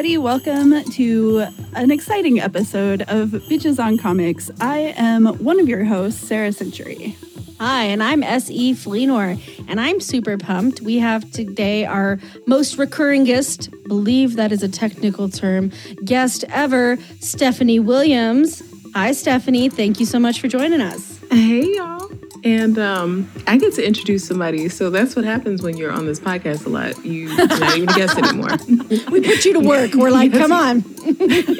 Everybody, welcome to an exciting episode of Bitches on Comics. I am one of your hosts, Sarah Century. Hi, and I'm S.E. Fleenor, and I'm super pumped. We have today our most recurring guest, believe that is a technical term, guest ever, Stephanie Williams. Hi, Stephanie. Thank you so much for joining us. Hey y'all. And um, I get to introduce somebody, so that's what happens when you're on this podcast a lot. You, you're not even a guest anymore. We put you to work. We're like, come on.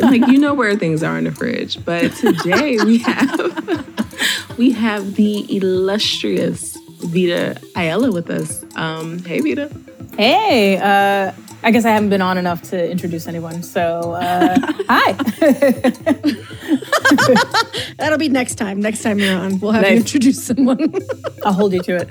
like you know where things are in the fridge. But today we have we have the illustrious Vita Ayala with us. Um, hey Vita. Hey, uh, I guess I haven't been on enough to introduce anyone. So, uh, hi. That'll be next time. Next time you're on, we'll have you introduce someone. I'll hold you to it.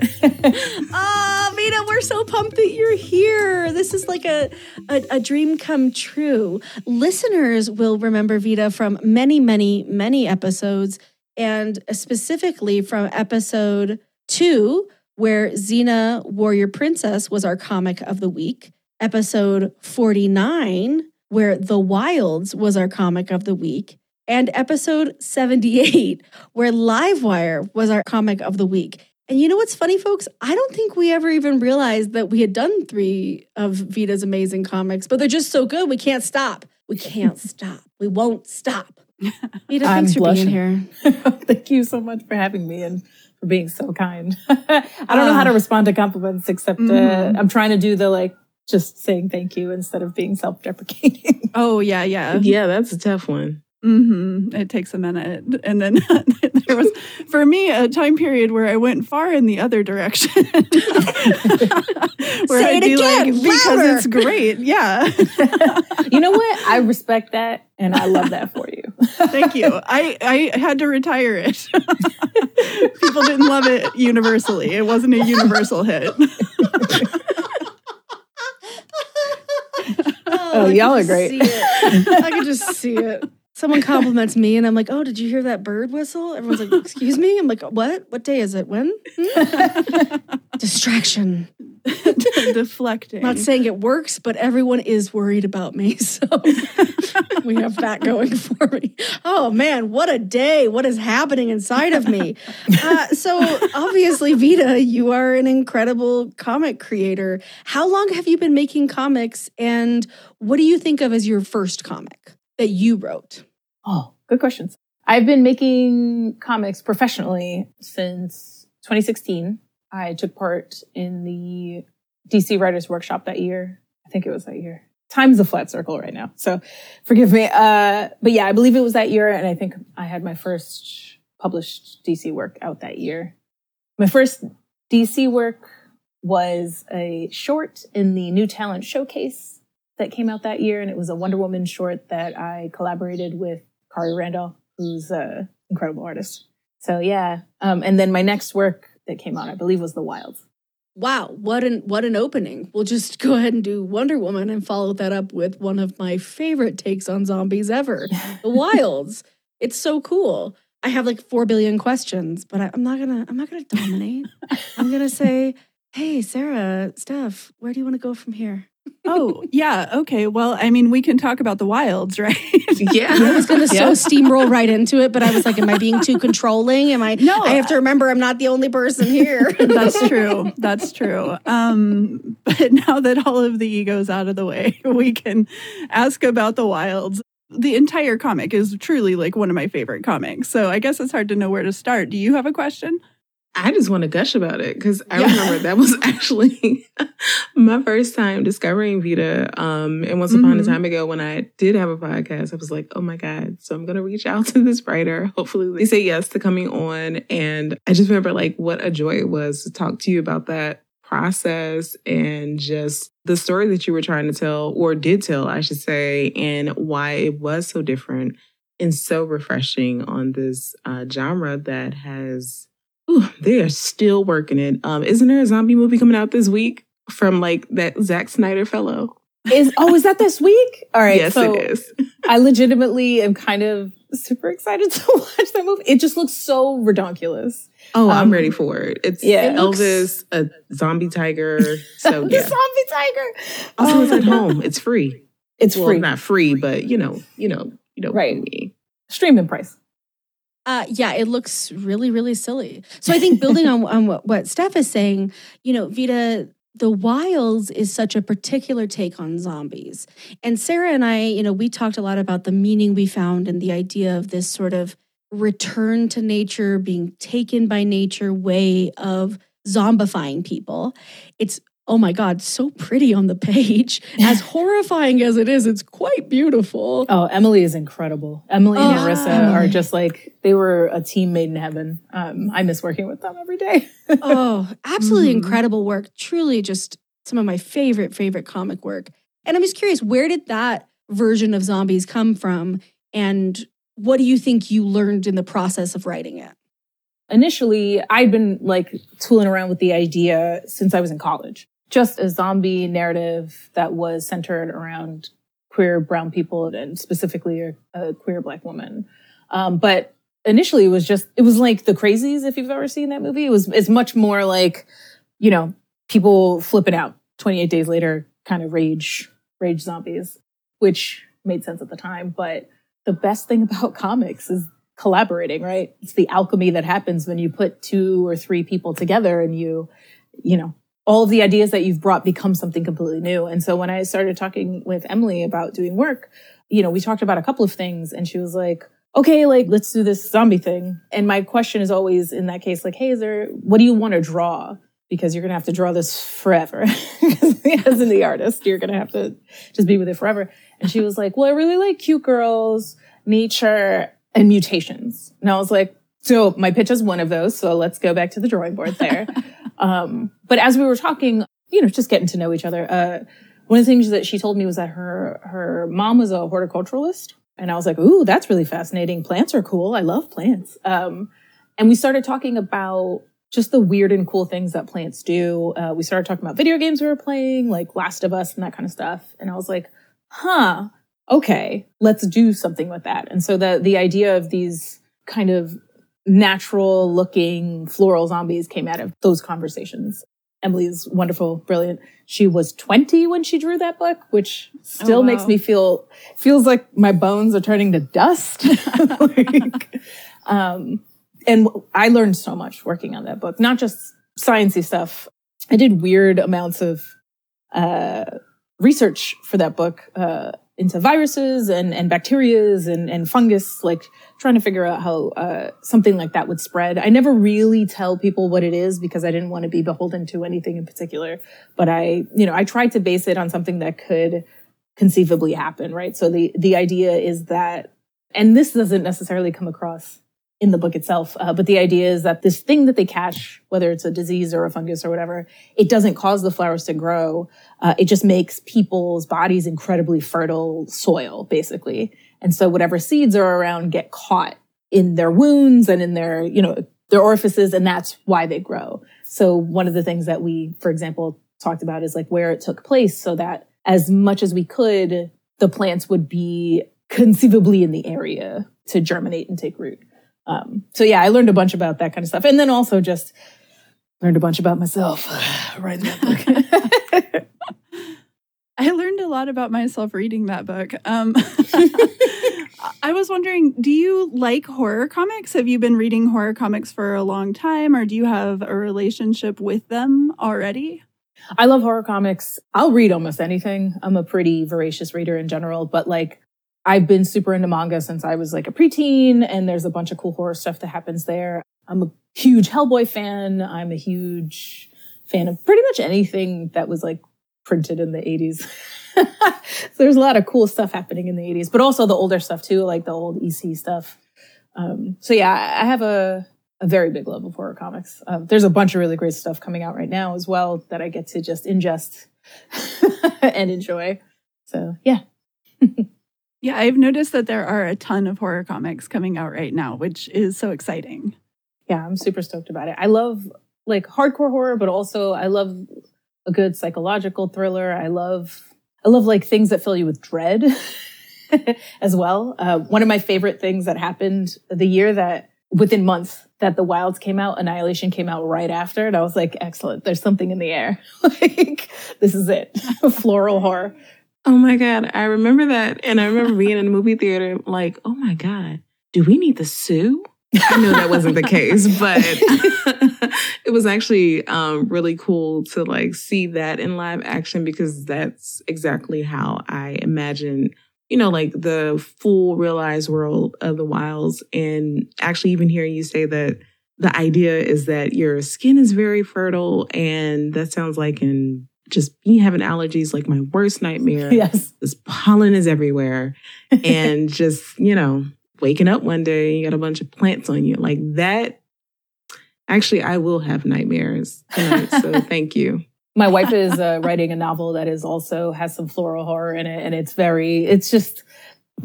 Ah, Vita, we're so pumped that you're here. This is like a, a, a dream come true. Listeners will remember Vita from many, many, many episodes, and specifically from episode two, where Xena Warrior Princess was our comic of the week, episode 49, where The Wilds was our comic of the week, and episode 78, where Livewire was our comic of the week. And you know what's funny, folks? I don't think we ever even realized that we had done three of Vita's amazing comics, but they're just so good, we can't stop. We can't stop. We won't stop. Vita, I'm thanks for blushing. being here. Thank you so much for having me and for being so kind. I don't know how to respond to compliments except uh, I'm trying to do the like just saying thank you instead of being self deprecating. Oh, yeah, yeah. Yeah, that's a tough one. hmm It takes a minute. And then there was, for me, a time period where I went far in the other direction. where Say it again, because louder. it's great. Yeah. you know what? I respect that and I love that for you. Thank you. I, I had to retire it. People didn't love it universally. It wasn't a universal hit. Oh, y'all are great. I can just see it. Someone compliments me, and I'm like, "Oh, did you hear that bird whistle?" Everyone's like, "Excuse me." I'm like, "What? What day is it? When?" Hmm? Distraction. Deflecting. Not saying it works, but everyone is worried about me. So we have that going for me. Oh man, what a day. What is happening inside of me? Uh, so obviously, Vita, you are an incredible comic creator. How long have you been making comics and what do you think of as your first comic that you wrote? Oh, good questions. I've been making comics professionally since 2016. I took part in the DC Writers Workshop that year. I think it was that year. Time's a flat circle right now. So forgive me. Uh, but yeah, I believe it was that year. And I think I had my first published DC work out that year. My first DC work was a short in the New Talent Showcase that came out that year. And it was a Wonder Woman short that I collaborated with Khary Randolph, who's an incredible artist. So yeah. Um, and then my next work that came out, I believe, was The Wilds. Wow, what an what an opening. We'll just go ahead and do Wonder Woman and follow that up with one of my favorite takes on zombies ever, The Wilds. It's so cool. I have like 4 billion questions, but I, I'm not going to I'm not going to dominate. I'm going to say, "Hey, Sarah, Steph, where do you want to go from here?" Oh, yeah. Okay. Well, I mean, we can talk about the wilds, right? Yeah. I was going to Yeah. so steamroll right into it, but I was like, am I being too controlling? Am I No, I have to remember I'm not the only person here. That's true. That's true. Um, but now that all of the egos out of the way, we can ask about the wilds. The entire comic is truly like one of my favorite comics. So I guess it's hard to know where to start. Do you have a question? I just want to gush about it because I Yeah. remember that was actually my first time discovering Vita. Um, and once upon a Mhm. time ago, when I did have a podcast, I was like, "Oh my god!" So I'm gonna reach out to this writer. Hopefully, they say yes to coming on. And I just remember like what a joy it was to talk to you about that process and just the story that you were trying to tell, or did tell, I should say, and why it was so different and so refreshing on this uh, genre that has Ooh, they are still working it. Um, isn't there a zombie movie coming out this week from like that Zack Snyder fellow? Is oh, is that this week? All right. yes, so it is. I legitimately am kind of super excited to watch that movie. It just looks so redonkulous. Oh, I'm Um, ready for it. It's yeah. It Elvis, a zombie tiger. So the yeah. zombie tiger. Also, Oh it's at home. It's free. It's well, free. not free, but you know, you know, you know, Right. mean. Streaming price. Uh, yeah, it looks really, really silly. So I think building on, on what, what Steph is saying, you know, Vita, The Wilds is such a particular take on zombies. And Sarah and I, you know, we talked a lot about the meaning we found and the idea of this sort of return to nature, being taken by nature way of zombifying people. It's oh my god, so pretty on the page. As horrifying as it is, it's quite beautiful. Oh, Emily is incredible. Emily and Oh, Marissa Emily. are just like they were a team made in heaven. Um, I miss working with them every day. oh, absolutely Mhm. incredible work. Truly just some of my favorite, favorite comic work. And I'm just curious, where did that version of zombies come from? And what do you think you learned in the process of writing it? Initially, I'd been like tooling around with the idea since I was in college. Just a zombie narrative that was centered around queer brown people and specifically a, a queer black woman. Um, but initially it was just, it was like the crazies, if you've ever seen that movie. It was, it's much more like, you know, people flipping out 28 days later, kind of rage, rage zombies, which made sense at the time. But the best thing about comics is collaborating, right? It's the alchemy that happens when you put two or three people together and you, you know, all of the ideas that you've brought become something completely new. And so when I started talking with Emily about doing work, you know, we talked about a couple of things and she was like, okay, like, let's do this zombie thing. And my question is always in that case, like, hey, is there, what do you want to draw? Because you're going to have to draw this forever. As in the artist, you're going to have to just be with it forever. And she was like, well, I really like cute girls, nature, and mutations. And I was like, so my pitch is one of those. So let's go back to the drawing board there. um, but as we were talking, you know, just getting to know each other, uh, one of the things that she told me was that her, her mom was a horticulturalist. And I was like, ooh, that's really fascinating. Plants are cool. I love plants. Um, and we started talking about just the weird and cool things that plants do. Uh, we started talking about video games we were playing, like Last of Us and that kind of stuff. And I was like, huh, okay, let's do something with that. And so the the idea of these kind of natural looking floral zombies came out of those conversations. Emily's wonderful, brilliant. She was 20 when she drew that book, which still Oh, wow. makes me feel feels like my bones are turning to dust. Like, um, and I learned so much working on that book, not just sciencey stuff. I did weird amounts of uh, research for that book uh, into viruses and and bacterias and and fungus, like trying to figure out how uh, something like that would spread. I never really tell people what it is because I didn't want to be beholden to anything in particular. But I, you know, I tried to base it on something that could conceivably happen, right? So the the idea is that, and this doesn't necessarily come across in the book itself, uh, but the idea is that this thing that they catch, whether it's a disease or a fungus or whatever, it doesn't cause the flowers to grow. Uh, it just makes people's bodies incredibly fertile soil, basically. And so whatever seeds are around get caught in their wounds and in their, you know, their orifices, and that's why they grow. So one of the things that we, for example, talked about is like where it took place so that as much as we could, the plants would be conceivably in the area to germinate and take root. Um, so yeah, I learned a bunch about that kind of stuff. And then also just learned a bunch about myself writing that book. I learned a lot about myself reading that book. Um, I was wondering, do you like horror comics? Have you been reading horror comics for a long time, or do you have a relationship with them already? I love horror comics. I'll read almost anything. I'm a pretty voracious reader in general, but like I've been super into manga since I was like a preteen, and there's a bunch of cool horror stuff that happens there. I'm a huge Hellboy fan. I'm a huge fan of pretty much anything that was like printed in the 80s. so there's a lot of cool stuff happening in the 80s, but also the older stuff too, like the old EC stuff. Um, so yeah, I I have a, a very big love of horror comics. Um, there's a bunch of really great stuff coming out right now as well that I get to just ingest and enjoy. So yeah. Yeah, I've noticed that there are a ton of horror comics coming out right now, which is so exciting. Yeah, I'm super stoked about it. I love like hardcore horror, but also I love a good psychological thriller. I love I love like things that fill you with dread as well. Uh, one of my favorite things that happened the year that within months that the Wilds came out, Annihilation came out right after, and I was like, excellent. There's something in the air. like this is it. Floral horror. Oh my God. I remember that. And I remember being in the movie theater, like, oh my God, do we need to sue? I know that wasn't the case, but it was actually um, really cool to like see that in live action because that's exactly how I imagine, you know, like the full realized world of the wilds. And actually, even hearing you say that the idea is that your skin is very fertile, and that sounds like in just me having allergies, like my worst nightmare. Yes. This pollen is everywhere. And just, you know, waking up one day, you got a bunch of plants on you. Like that. Actually, I will have nightmares tonight. So thank you. My wife is uh, writing a novel that is also has some floral horror in it, and it's very. It's just.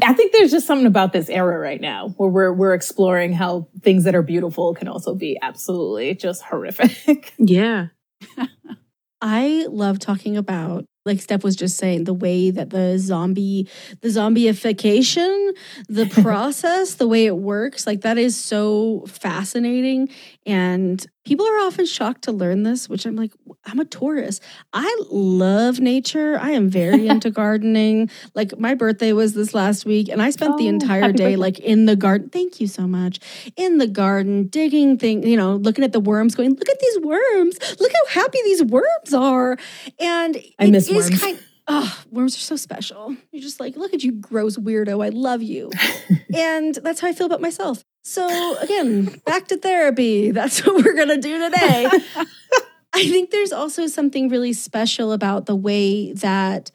I think there's just something about this era right now where we're we're exploring how things that are beautiful can also be absolutely just horrific. Yeah. I love talking about, like Steph was just saying, the way that the zombie, the zombieification, the process, the way it works, like that is so fascinating. And people are often shocked to learn this, which I'm like, I'm a Taurus. I love nature. I am very into gardening. Like my birthday was this last week, and I spent the Oh, entire day birthday. like in the garden. Thank you so much. In the garden, digging things, you know, looking at the worms, going, look at these worms. Look how happy these worms are. And I miss is worms. kind Oh, worms are so special. You're just like, look at you, gross weirdo. I love you. and that's how I feel about myself. So, again, back to therapy. That's what we're going to do today. I think there's also something really special about the way that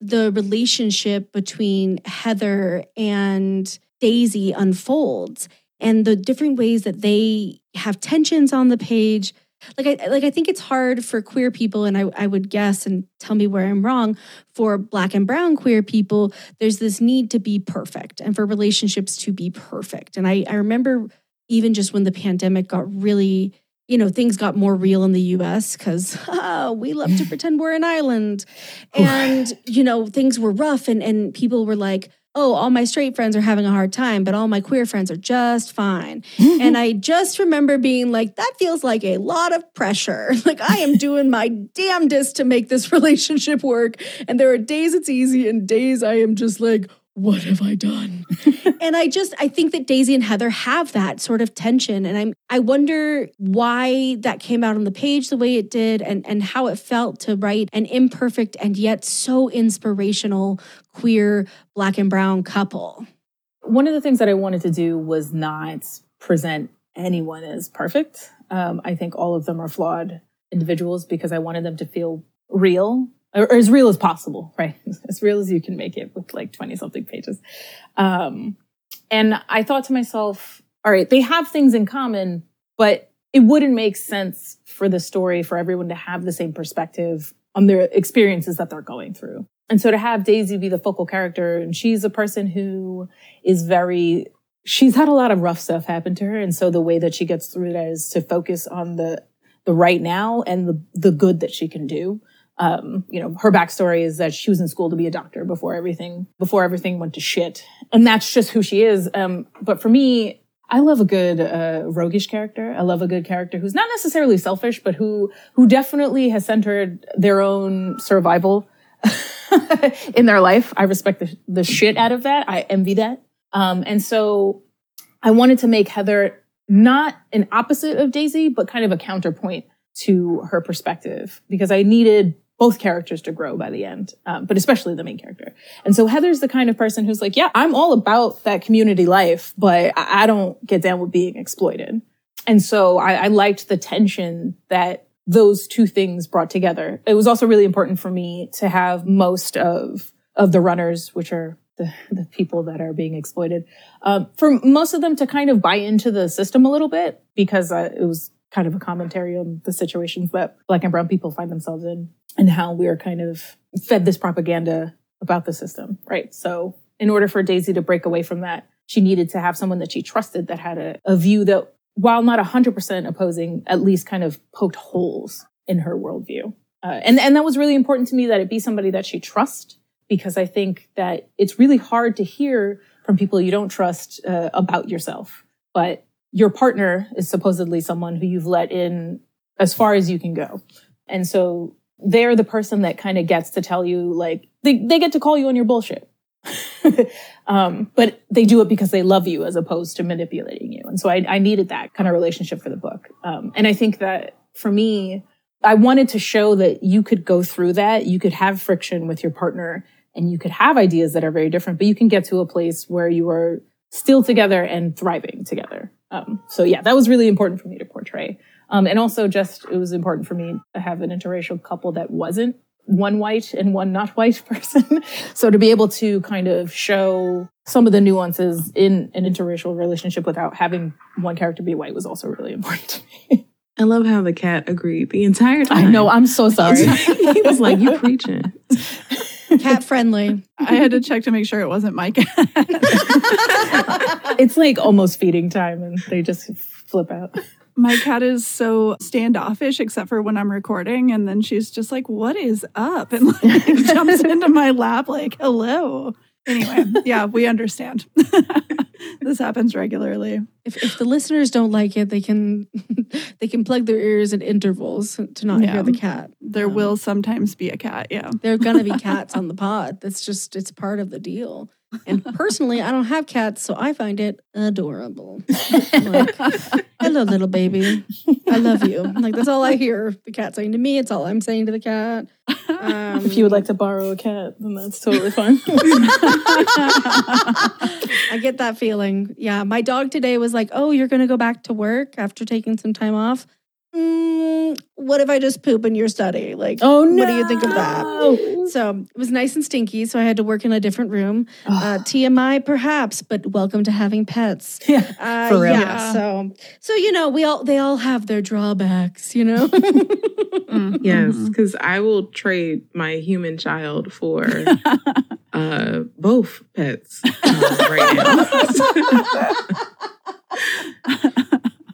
the relationship between Heather and Daisy unfolds and the different ways that they have tensions on the page. Like I like I think it's hard for queer people, and I, I would guess and tell me where I'm wrong, for black and brown queer people, there's this need to be perfect and for relationships to be perfect. And I, I remember even just when the pandemic got really you know, things got more real in the US because uh, we love to pretend we're an island. And, you know, things were rough and, and people were like, oh, all my straight friends are having a hard time, but all my queer friends are just fine. Mm-hmm. and I just remember being like, that feels like a lot of pressure. Like, I am doing my damnedest to make this relationship work. And there are days it's easy and days I am just like, what have I done? and I just I think that Daisy and Heather have that sort of tension and I'm I wonder why that came out on the page the way it did and and how it felt to write an imperfect and yet so inspirational queer black and brown couple. One of the things that I wanted to do was not present anyone as perfect. Um, I think all of them are flawed individuals because I wanted them to feel real or, as real as possible, right? As real as you can make it with like 20 something pages. Um, and I thought to myself, all right, they have things in common, but it wouldn't make sense for the story for everyone to have the same perspective on their experiences that they're going through. And so to have Daisy be the focal character, and she's a person who is very, she's had a lot of rough stuff happen to her. And so the way that she gets through that is to focus on the, the right now and the, the good that she can do um, you know, her backstory is that she was in school to be a doctor before everything, before everything went to shit. And that's just who she is. Um, but for me, I love a good, uh, roguish character. I love a good character who's not necessarily selfish, but who, who definitely has centered their own survival in their life. I respect the, the shit out of that. I envy that. Um, and so I wanted to make Heather not an opposite of Daisy, but kind of a counterpoint to her perspective because I needed both characters to grow by the end, um, but especially the main character. And so Heather's the kind of person who's like, yeah, I'm all about that community life, but I don't get down with being exploited. And so I, I liked the tension that those two things brought together. It was also really important for me to have most of of the runners, which are the, the people that are being exploited, um, for most of them to kind of buy into the system a little bit because uh, it was kind of a commentary on the situations that black and brown people find themselves in and how we're kind of fed this propaganda about the system, right? So in order for Daisy to break away from that, she needed to have someone that she trusted that had a, a view that, while not 100% opposing, at least kind of poked holes in her worldview. Uh, and, and that was really important to me that it be somebody that she trusts, because I think that it's really hard to hear from people you don't trust uh, about yourself. But your partner is supposedly someone who you've let in as far as you can go. And so they're the person that kind of gets to tell you, like, they, they get to call you on your bullshit. um, but they do it because they love you as opposed to manipulating you. And so I, I needed that kind of relationship for the book. Um, and I think that for me, I wanted to show that you could go through that. You could have friction with your partner and you could have ideas that are very different, but you can get to a place where you are still together and thriving together. Um, so yeah, that was really important for me to portray. Um, and also just, it was important for me to have an interracial couple that wasn't one white and one not white person. so to be able to kind of show some of the nuances in an interracial relationship without having one character be white was also really important to me. I love how the cat agreed the entire time. I know, I'm so sorry. he was like, You preaching. Cat friendly. I had to check to make sure it wasn't my cat. it's like almost feeding time and they just flip out. My cat is so standoffish except for when I'm recording. And then she's just like, What is up? And like jumps into my lap, like, Hello. Anyway, yeah, we understand. this happens regularly. If, if the listeners don't like it, they can they can plug their ears at intervals to not Yeah. hear the cat. There Um, will sometimes be a cat. Yeah. There are gonna be cats on the pod. That's just it's part of the deal. And personally, I don't have cats, so I find it adorable. Like, hello, little baby. I love you. Like that's all I hear the cat saying to me. It's all I'm saying to the cat. Um, If you would like to borrow a cat, then that's totally fine. I get that feeling. Yeah, my dog today was like, "Oh, you're gonna go back to work after taking some time off." Mm, what if I just poop in your study? Like, oh no. what do you think of that? So it was nice and stinky. So I had to work in a different room. Uh, TMI, perhaps, but welcome to having pets. yeah. Uh, For real. Yeah. Yeah. So, so you know, we all they all have their drawbacks. You know. Mm, Yes, mhm. because I will trade my human child for uh, both pets uh, right now.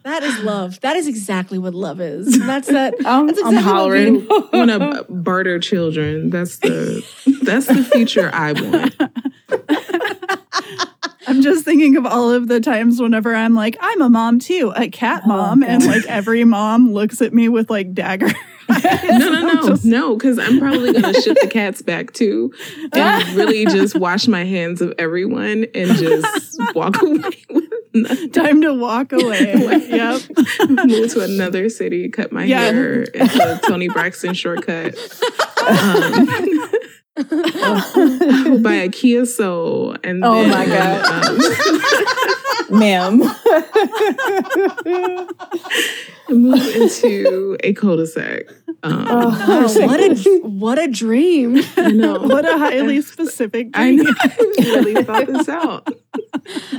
That is love. That is exactly what love is. That's that. I'm, That's I'm hollering. I want to barter children. That's the that's the future I want. I'm just thinking of all of the times whenever I'm like, I'm a mom too, a cat Oh, mom, and like every mom looks at me with like dagger. No, no, no, no, because I'm probably gonna ship the cats back too, and really just wash my hands of everyone and just walk away. Time to walk away. yep. Move to another city, cut my Yeah. hair into a Toni Braxton shortcut. Um, buy a Kia Soul and Oh then, my God. um, Ma'am. move into a cul-de-sac. Um, Oh, what a what a dream! I know. What a highly specific I dream. know. I really thought this out.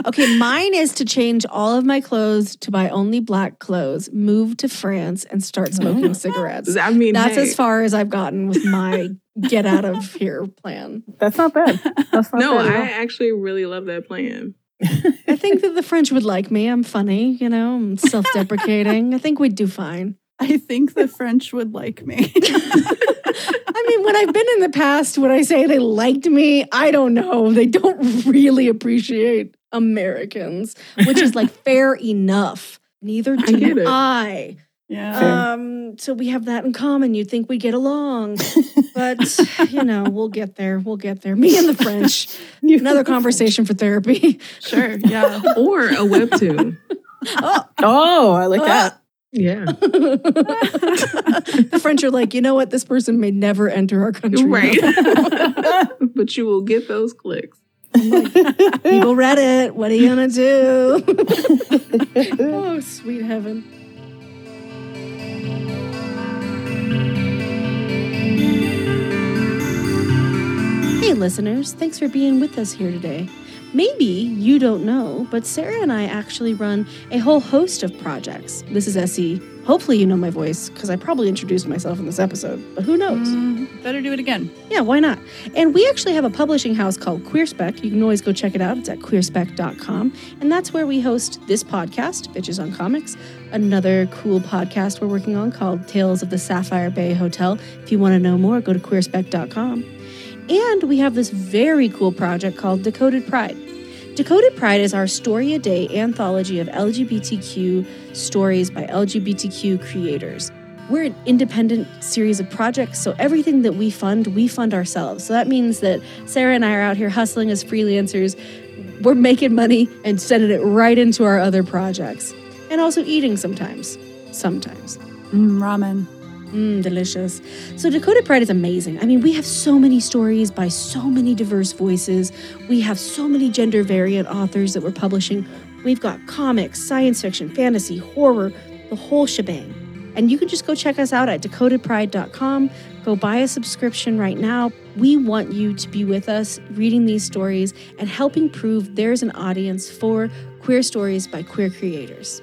Okay, mine is to change all of my clothes to buy only black clothes, move to France, and start smoking cigarettes. I mean, That's hey, as far as I've gotten with my get out of here plan. That's not bad. That's not no, bad I actually really love that plan. I think that the French would like me. I'm funny, you know, I'm self deprecating. I think we'd do fine. I think the French would like me. I mean, when I've been in the past, when I say they liked me, I don't know. They don't really appreciate Americans, which is like fair enough. Neither I get do it. I. yeah. Um, so we have that in common. You'd think we get along, but you know, we'll get there. We'll get there. Me and the French. Another conversation for therapy. Sure. Yeah. Or a webtoon. Oh, I like that. Yeah. the French are like, you know what? This person may never enter our country. Right. but you will get those clicks. People read it. What are you gonna do? oh, sweet heaven. Hey, listeners, thanks for being with us here today. Maybe you don't know, but Sarah and I actually run a whole host of projects. This is SE. Hopefully, you know my voice because I probably introduced myself in this episode, but who knows? Mm, better do it again. Yeah, why not? And we actually have a publishing house called QueerSpec. You can always go check it out. It's at queerspec.com. And that's where we host this podcast, Bitches on Comics, another cool podcast we're working on called Tales of the Sapphire Bay Hotel. If you want to know more, go to queerspec.com. And we have this very cool project called Decoded Pride. Decoded Pride is our story a day anthology of LGBTQ stories by LGBTQ creators. We're an independent series of projects, so everything that we fund, we fund ourselves. So that means that Sarah and I are out here hustling as freelancers. We're making money and sending it right into our other projects. And also eating sometimes. Sometimes. Mm, ramen. Mmm, delicious. So Decoded Pride is amazing. I mean, we have so many stories by so many diverse voices. We have so many gender variant authors that we're publishing. We've got comics, science fiction, fantasy, horror, the whole shebang. And you can just go check us out at decodedpride.com. Go buy a subscription right now. We want you to be with us reading these stories and helping prove there's an audience for queer stories by queer creators.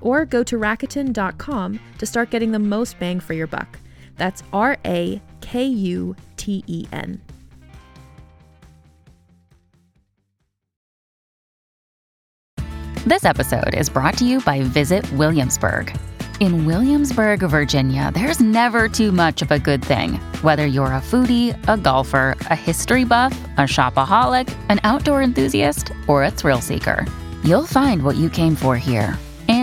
Or go to Rakuten.com to start getting the most bang for your buck. That's R A K U T E N. This episode is brought to you by Visit Williamsburg. In Williamsburg, Virginia, there's never too much of a good thing. Whether you're a foodie, a golfer, a history buff, a shopaholic, an outdoor enthusiast, or a thrill seeker, you'll find what you came for here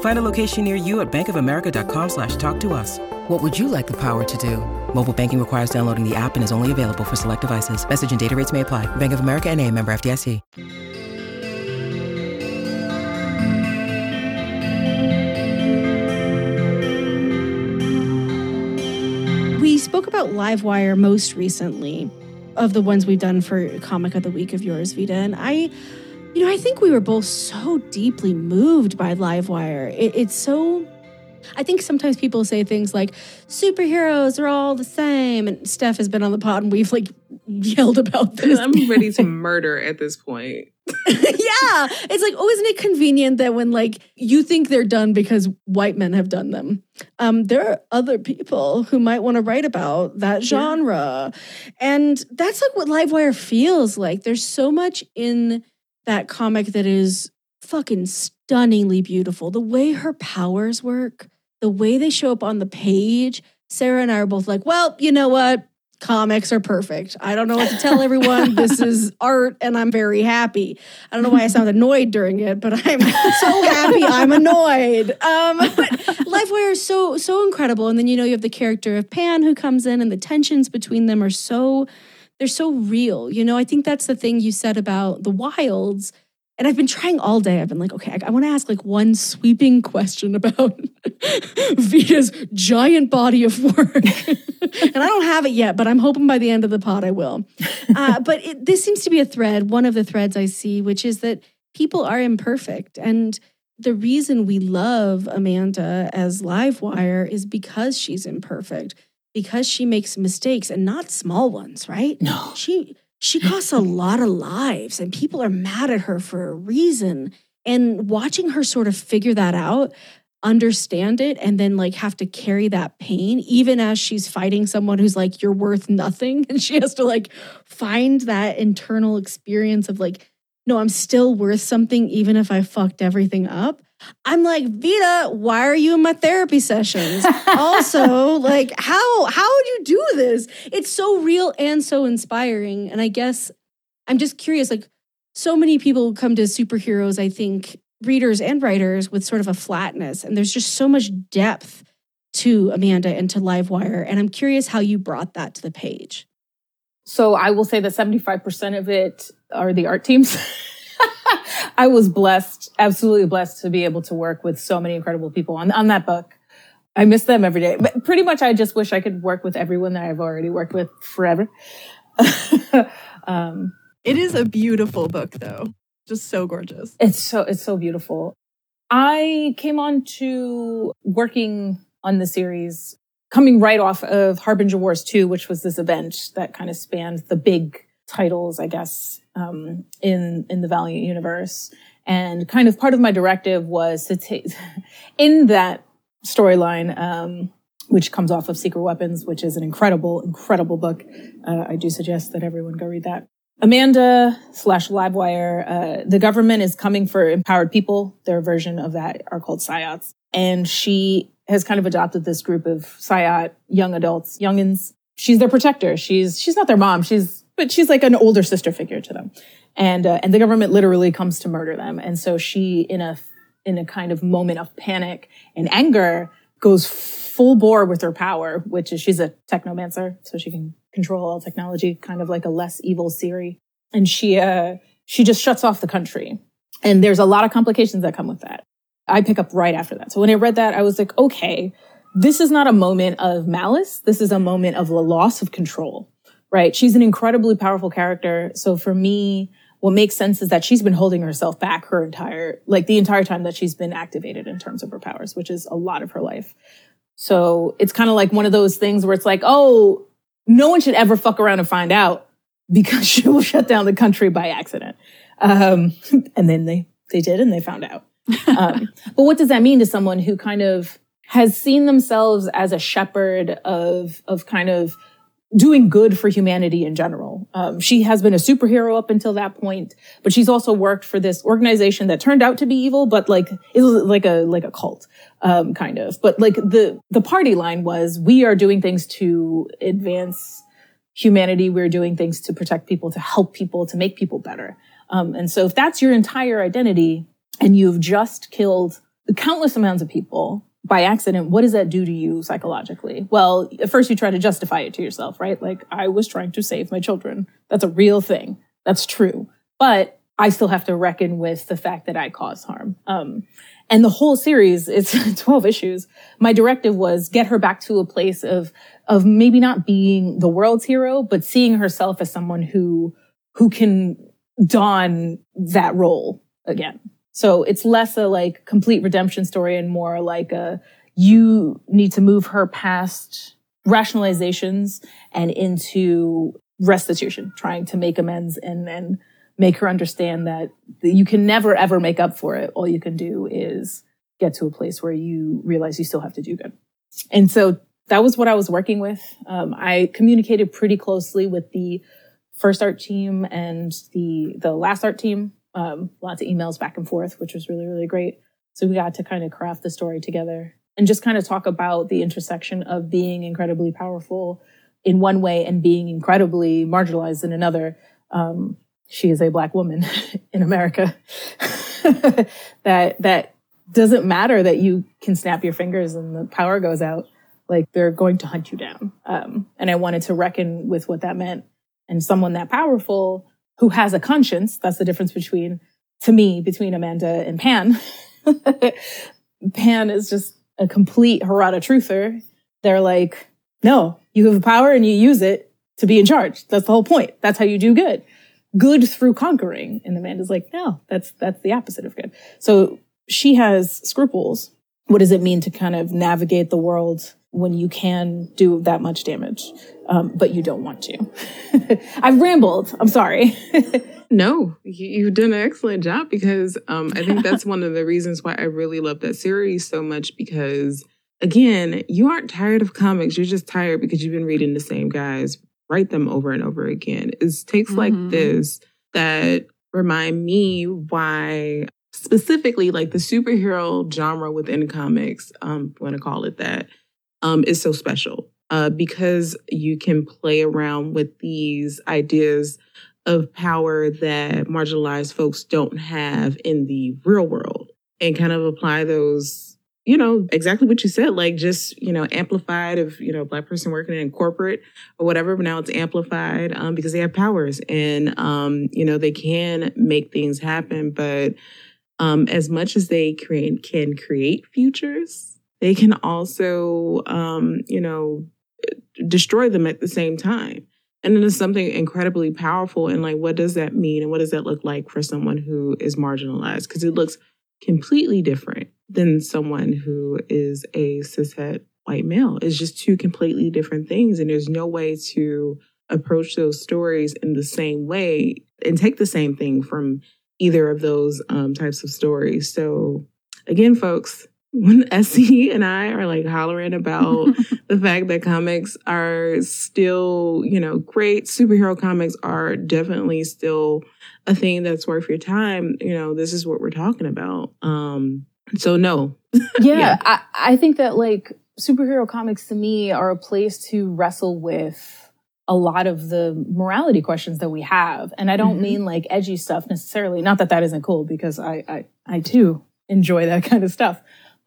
Find a location near you at bankofamerica.com slash talk to us. What would you like the power to do? Mobile banking requires downloading the app and is only available for select devices. Message and data rates may apply. Bank of America and a member FDIC. We spoke about Livewire most recently of the ones we've done for Comic of the Week of yours, Vita. And I, you know, I think we were both so deeply moved by Livewire. It, it's so. I think sometimes people say things like superheroes are all the same. And Steph has been on the pod and we've like yelled about this. I'm ready to murder at this point. yeah. It's like, oh, isn't it convenient that when like you think they're done because white men have done them, um, there are other people who might want to write about that genre. And that's like what Livewire feels like. There's so much in that comic that is fucking stunningly beautiful. The way her powers work, the way they show up on the page. Sarah and I are both like, well, you know what? Comics are perfect. I don't know what to tell everyone. this is art, and I'm very happy. I don't know why I sound annoyed during it, but I'm so happy I'm annoyed. Um, Livewire is so so incredible, and then you know you have the character of Pan who comes in, and the tensions between them are so they're so real. You know, I think that's the thing you said about the wilds. And I've been trying all day. I've been like, okay, I, I want to ask like one sweeping question about Vita's giant body of work. and I don't have it yet, but I'm hoping by the end of the pod I will. Uh, but it, this seems to be a thread, one of the threads I see, which is that people are imperfect. And the reason we love Amanda as Livewire is because she's imperfect, because she makes mistakes and not small ones, right? No. She she costs a lot of lives and people are mad at her for a reason. And watching her sort of figure that out, understand it, and then like have to carry that pain, even as she's fighting someone who's like, you're worth nothing. And she has to like find that internal experience of like, no, I'm still worth something, even if I fucked everything up. I'm like, Vita, why are you in my therapy sessions? also, like, how how would you do this? It's so real and so inspiring. And I guess I'm just curious, like, so many people come to superheroes, I think, readers and writers with sort of a flatness. And there's just so much depth to Amanda and to Livewire. And I'm curious how you brought that to the page. So I will say that 75% of it are the art teams. I was blessed, absolutely blessed to be able to work with so many incredible people on, on that book. I miss them every day. But pretty much I just wish I could work with everyone that I've already worked with forever. um, It is a beautiful book, though. Just so gorgeous. it's so it's so beautiful. I came on to working on the series coming right off of Harbinger Wars 2, which was this event that kind of spanned the big titles, I guess, um, in in the Valiant universe. And kind of part of my directive was to take in that storyline, um, which comes off of Secret Weapons, which is an incredible, incredible book. Uh, I do suggest that everyone go read that. Amanda slash Livewire, uh, the government is coming for empowered people. Their version of that are called Psiots. And she has kind of adopted this group of Psiot young adults, youngins. She's their protector. She's, she's not their mom. She's, but she's like an older sister figure to them. And, uh, and the government literally comes to murder them. And so she, in a, in a kind of moment of panic and anger, goes full bore with her power, which is she's a technomancer, so she can control all technology, kind of like a less evil Siri. And she, uh, she just shuts off the country. And there's a lot of complications that come with that. I pick up right after that. So when I read that, I was like, okay, this is not a moment of malice. This is a moment of a loss of control, right? She's an incredibly powerful character. So for me, what makes sense is that she's been holding herself back her entire, like the entire time that she's been activated in terms of her powers, which is a lot of her life. So it's kind of like one of those things where it's like, oh, no one should ever fuck around and find out because she will shut down the country by accident. Um, and then they, they did and they found out. Um, but what does that mean to someone who kind of has seen themselves as a shepherd of, of kind of doing good for humanity in general. Um, she has been a superhero up until that point, but she's also worked for this organization that turned out to be evil, but like it was like a like a cult, um, kind of. But like the the party line was, we are doing things to advance humanity. We're doing things to protect people, to help people, to make people better. Um, and so if that's your entire identity, and you've just killed countless amounts of people by accident, what does that do to you psychologically? Well, at first you try to justify it to yourself, right? Like, I was trying to save my children. That's a real thing. That's true. But I still have to reckon with the fact that I caused harm. Um, and the whole series, it's 12 issues. My directive was get her back to a place of, of maybe not being the world's hero, but seeing herself as someone who, who can don that role again. So it's less a like complete redemption story and more like a you need to move her past rationalizations and into restitution, trying to make amends and and make her understand that you can never ever make up for it. All you can do is get to a place where you realize you still have to do good. And so that was what I was working with. Um, I communicated pretty closely with the first art team and the the last art team um, lots of emails back and forth, which was really, really great. So we got to kind of craft the story together and just kind of talk about the intersection of being incredibly powerful in one way and being incredibly marginalized in another. Um, she is a black woman in America. that that doesn't matter that you can snap your fingers and the power goes out. Like they're going to hunt you down. Um, and I wanted to reckon with what that meant. And someone that powerful who has a conscience. That's the difference between, to me, between Amanda and Pan. Pan is just a complete Harada truther. They're like, no, you have power and you use it to be in charge. That's the whole point. That's how you do good. Good through conquering. And Amanda's like, no, that's, that's the opposite of good. So she has scruples. What does it mean to kind of navigate the world when you can do that much damage, um, but you don't want to. I've rambled. I'm sorry. no, you've done an excellent job because um, I think that's one of the reasons why I really love that series so much because, again, you aren't tired of comics. You're just tired because you've been reading the same guys write them over and over again. It's takes mm-hmm. like this that remind me why specifically like the superhero genre within comics, um, want to call it that, um, is so special uh, because you can play around with these ideas of power that marginalized folks don't have in the real world and kind of apply those you know exactly what you said like just you know amplified of you know black person working in corporate or whatever but now it's amplified um, because they have powers and um, you know they can make things happen but um, as much as they create can create futures they can also, um, you know, destroy them at the same time. And then it is something incredibly powerful. And like, what does that mean? And what does that look like for someone who is marginalized? Because it looks completely different than someone who is a cishet white male. It's just two completely different things. And there's no way to approach those stories in the same way and take the same thing from either of those um, types of stories. So, again, folks, when Essie and I are like hollering about the fact that comics are still, you know, great superhero comics are definitely still a thing that's worth your time, you know, this is what we're talking about. Um so no. yeah, yeah. I, I think that like superhero comics to me are a place to wrestle with a lot of the morality questions that we have. And I don't mm-hmm. mean like edgy stuff necessarily. Not that that isn't cool because I, I, I too enjoy that kind of stuff.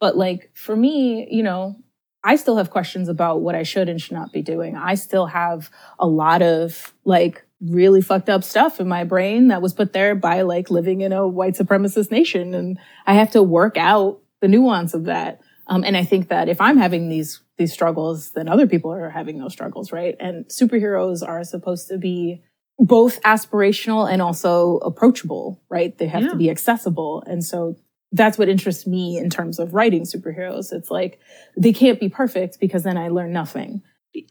But like for me, you know, I still have questions about what I should and should not be doing. I still have a lot of like really fucked up stuff in my brain that was put there by like living in a white supremacist nation. And I have to work out the nuance of that. Um, and I think that if I'm having these these struggles, then other people are having those struggles, right? And superheroes are supposed to be both aspirational and also approachable, right? They have yeah. to be accessible. And so that's what interests me in terms of writing superheroes. It's like they can't be perfect because then I learn nothing.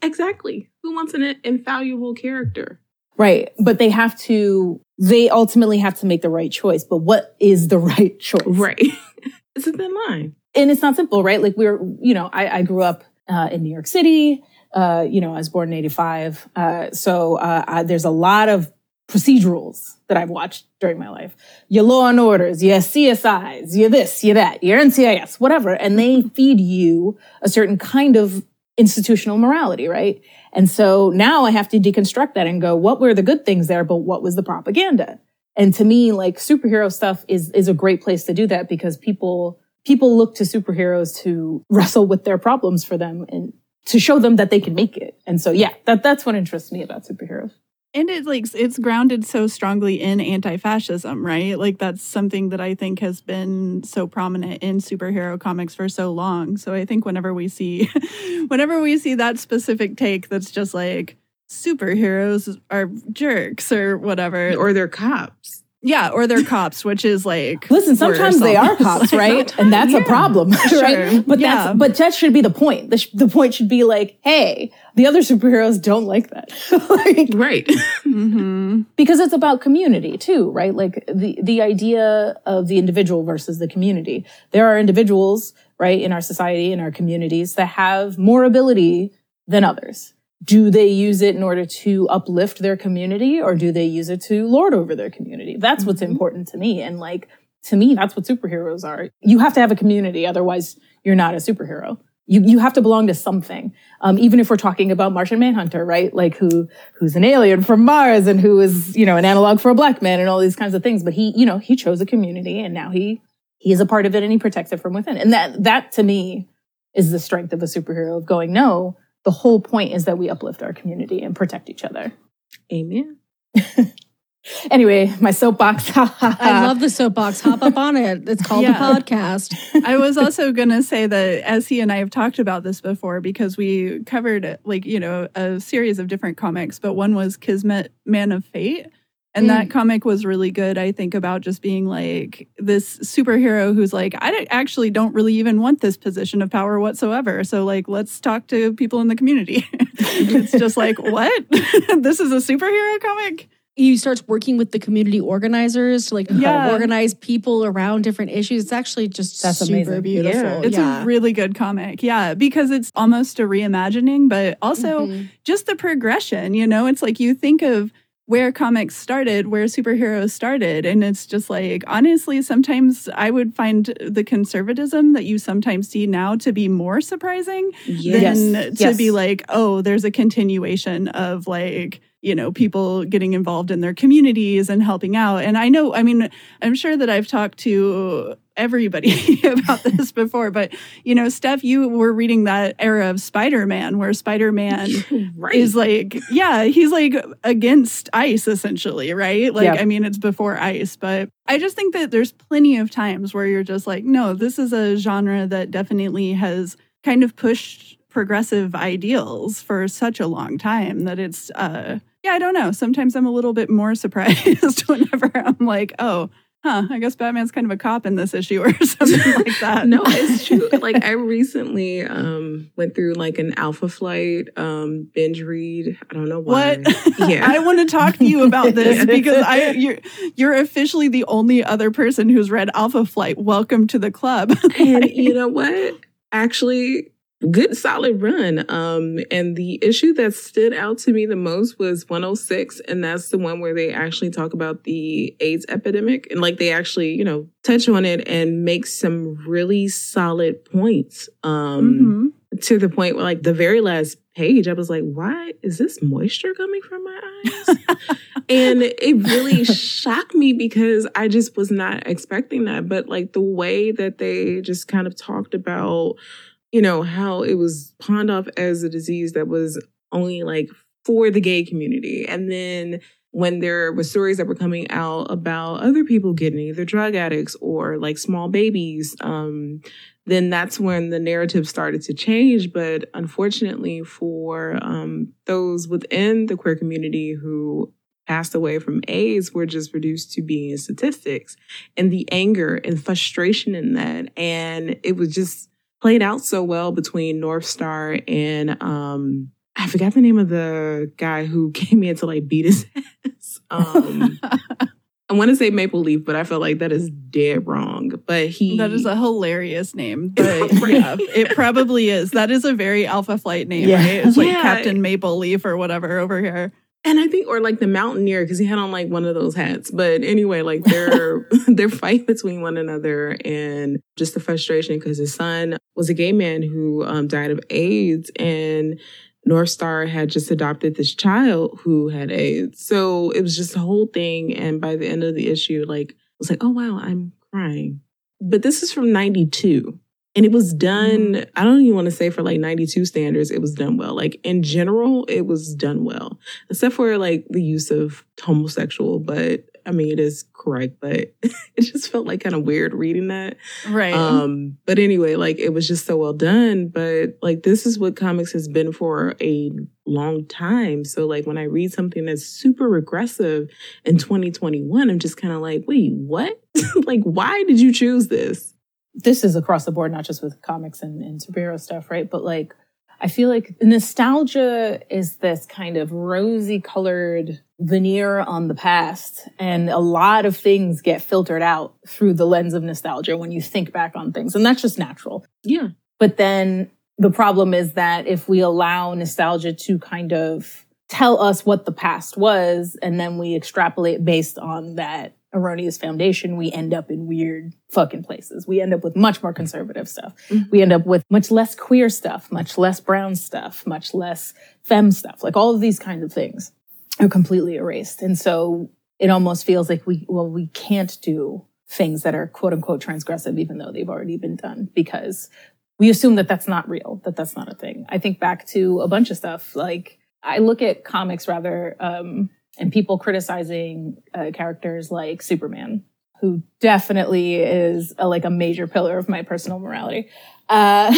Exactly. Who wants an infallible character? Right. But they have to, they ultimately have to make the right choice. But what is the right choice? Right. it's a thin line. And it's not simple, right? Like we're, you know, I, I grew up uh, in New York City. Uh, you know, I was born in 85. Uh, so uh, I, there's a lot of procedurals that I've watched during my life. Your law and orders, your CSIs, your this, your that, your NCIS, whatever. And they feed you a certain kind of institutional morality, right? And so now I have to deconstruct that and go, what were the good things there, but what was the propaganda? And to me, like superhero stuff is, is a great place to do that because people, people look to superheroes to wrestle with their problems for them and to show them that they can make it. And so, yeah, that, that's what interests me about superheroes. And it's like it's grounded so strongly in anti-fascism, right? Like that's something that I think has been so prominent in superhero comics for so long. So I think whenever we see whenever we see that specific take that's just like superheroes are jerks or whatever or they're cops. Yeah, or they're cops, which is like listen. Sometimes they are cops, right? and that's yeah. a problem, right? But yeah. that's but that should be the point. The, sh- the point should be like, hey, the other superheroes don't like that, like, right? mm-hmm. Because it's about community too, right? Like the the idea of the individual versus the community. There are individuals, right, in our society, in our communities, that have more ability than others do they use it in order to uplift their community or do they use it to lord over their community? That's mm-hmm. what's important to me. And like, to me, that's what superheroes are. You have to have a community. Otherwise, you're not a superhero. You, you have to belong to something. Um, even if we're talking about Martian Manhunter, right? Like who, who's an alien from Mars and who is, you know, an analog for a black man and all these kinds of things. But he, you know, he chose a community and now he, he is a part of it and he protects it from within. And that, that to me is the strength of a superhero of going, no, the whole point is that we uplift our community and protect each other. Amen. anyway, my soapbox. I love the soapbox. Hop up on it. It's called yeah. the podcast. I was also going to say that Essie and I have talked about this before because we covered like, you know, a series of different comics, but one was Kismet Man of Fate and mm. that comic was really good, I think, about just being like this superhero who's like, I actually don't really even want this position of power whatsoever. So, like, let's talk to people in the community. it's just like, what? this is a superhero comic? He starts working with the community organizers to like yeah. organize people around different issues. It's actually just That's super amazing. beautiful. Yeah. It's yeah. a really good comic. Yeah, because it's almost a reimagining, but also mm-hmm. just the progression, you know, it's like you think of where comics started, where superheroes started. And it's just like, honestly, sometimes I would find the conservatism that you sometimes see now to be more surprising yes. than to yes. be like, oh, there's a continuation of like, you know, people getting involved in their communities and helping out. And I know, I mean, I'm sure that I've talked to everybody about this before, but you know, Steph, you were reading that era of Spider-Man where Spider-Man right. is like, yeah, he's like against ice essentially, right? Like, I mean, it's before ice, but I just think that there's plenty of times where you're just like, no, this is a genre that definitely has kind of pushed progressive ideals for such a long time that it's uh yeah, I don't know. Sometimes I'm a little bit more surprised whenever I'm like, oh, huh, I guess Batman's kind of a cop in this issue or something like that. no, it's true. Like I recently um went through like an Alpha Flight um binge read. I don't know why. What? Yeah. I want to talk to you about this because I you're you're officially the only other person who's read Alpha Flight. Welcome to the club. and you know what? Actually, good solid run. Um, and the issue that stood out to me the most was 106, and that's the one where they actually talk about the AIDS epidemic and like they actually, you know, touch on it and make some really solid points. Um, mm-hmm. to the point where like the very last page, I was like, why is this moisture coming from my eyes? and it really shocked me because I just was not expecting that. But like the way that they just kind of talked about you know, how it was pawned off as a disease that was only like for the gay community. And then when there were stories that were coming out about other people getting either drug addicts or like small babies, um, then that's when the narrative started to change. But unfortunately, for um, those within the queer community who passed away from AIDS were just reduced to being statistics and the anger and frustration in that. And it was just played out so well between Northstar and um I forgot the name of the guy who came in to like beat his ass. Um I want to say Maple Leaf, but I feel like that is dead wrong. But he That is a hilarious name, but yeah, it probably is. That is a very Alpha Flight name, Yeah. right? It's like Captain Maple Leaf or whatever over here. And I think or like the Mountaineer because he had on like one of those hats. But anyway, like they're they're fighting between one another and just the frustration because his son was a gay man who um, died of AIDS and. Northstar had just adopted this child who had AIDS. So it was just a whole thing. And by the end of the issue, like, I was like, oh, wow, I'm crying. But this is from 92. And it was done, I don't even want to say for like 92 standards, it was done well. Like in general, it was done well, except for like the use of homosexual. But I mean, it is correct, but it just felt like kind of weird reading that. Right. Um, but anyway, like it was just so well done. But like this is what comics has been for a long time. So like when I read something that's super regressive in 2021, I'm just kind of like, wait, what? like, why did you choose this? This is across the board, not just with comics and, and superhero stuff, right? But like, I feel like nostalgia is this kind of rosy colored veneer on the past. And a lot of things get filtered out through the lens of nostalgia when you think back on things. And that's just natural. Yeah. But then the problem is that if we allow nostalgia to kind of tell us what the past was, and then we extrapolate based on that erroneous foundation, we end up in weird fucking places. We end up with much more conservative stuff. Mhm. We end up with much less queer stuff, much less brown stuff, much less femme stuff. Like all of these kinds of things are completely erased. And so it almost feels like we, well, we can't do things that are quote unquote transgressive, even though they've already been done because we assume that that's not real, that that's not a thing. I think back to a bunch of stuff. Like I look at comics rather, um, and people criticizing uh, characters like Superman, who definitely is a, like a major pillar of my personal morality. Uh,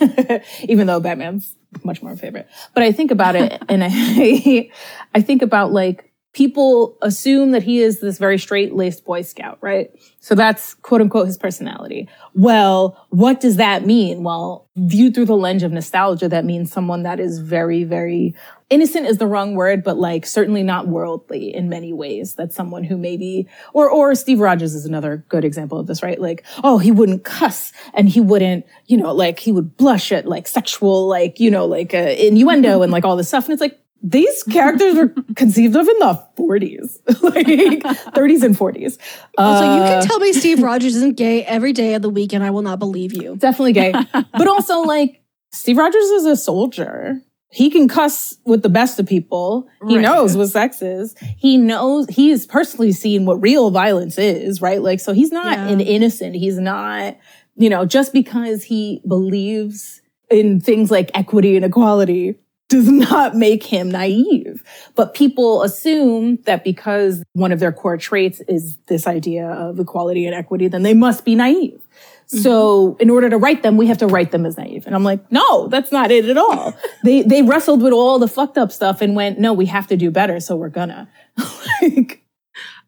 even though Batman's much more favorite. But I think about it and I, I think about like people assume that he is this very straight laced Boy Scout, right? So that's quote unquote his personality. Well, what does that mean? Well, viewed through the lens of nostalgia, that means someone that is very, very innocent is the wrong word, but like certainly not worldly in many ways. That's someone who maybe, or, or Steve Rogers is another good example of this, right? Like, oh, he wouldn't cuss and he wouldn't, you know, like he would blush at like sexual, like, you know, like uh, innuendo and like all this stuff. And it's like, these characters were conceived of in the 40s, like 30s and 40s. Also, you Uh, can tell me Steve Rogers isn't gay every day of the week, and I will not believe you. definitely gay. but also, like, Steve Rogers is a soldier. He can cuss with the best of people. He Right. knows what sex is. He knows he's personally seen what real violence is, right? Like, so he's not Yeah. an innocent. He's not, you know, just because he believes in things like equity and equality does not make him naive. But people assume that because one of their core traits is this idea of equality and equity, then they must be naive. So in order to write them, we have to write them as naive. And I'm like, no, that's not it at all. they they wrestled with all the fucked up stuff and went, no, we have to do better, so we're gonna. like,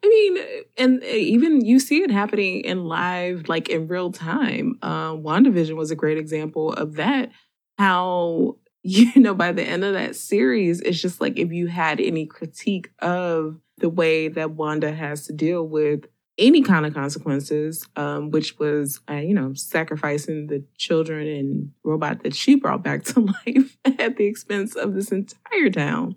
I mean, and even you see it happening in live, like in real time. Uh, WandaVision was a great example of that. How, you know, by the end of that series, it's just like if you had any critique of the way that Wanda has to deal with any kind of consequences, um, which was, uh, you know, sacrificing the children and robot that she brought back to life at the expense of this entire town.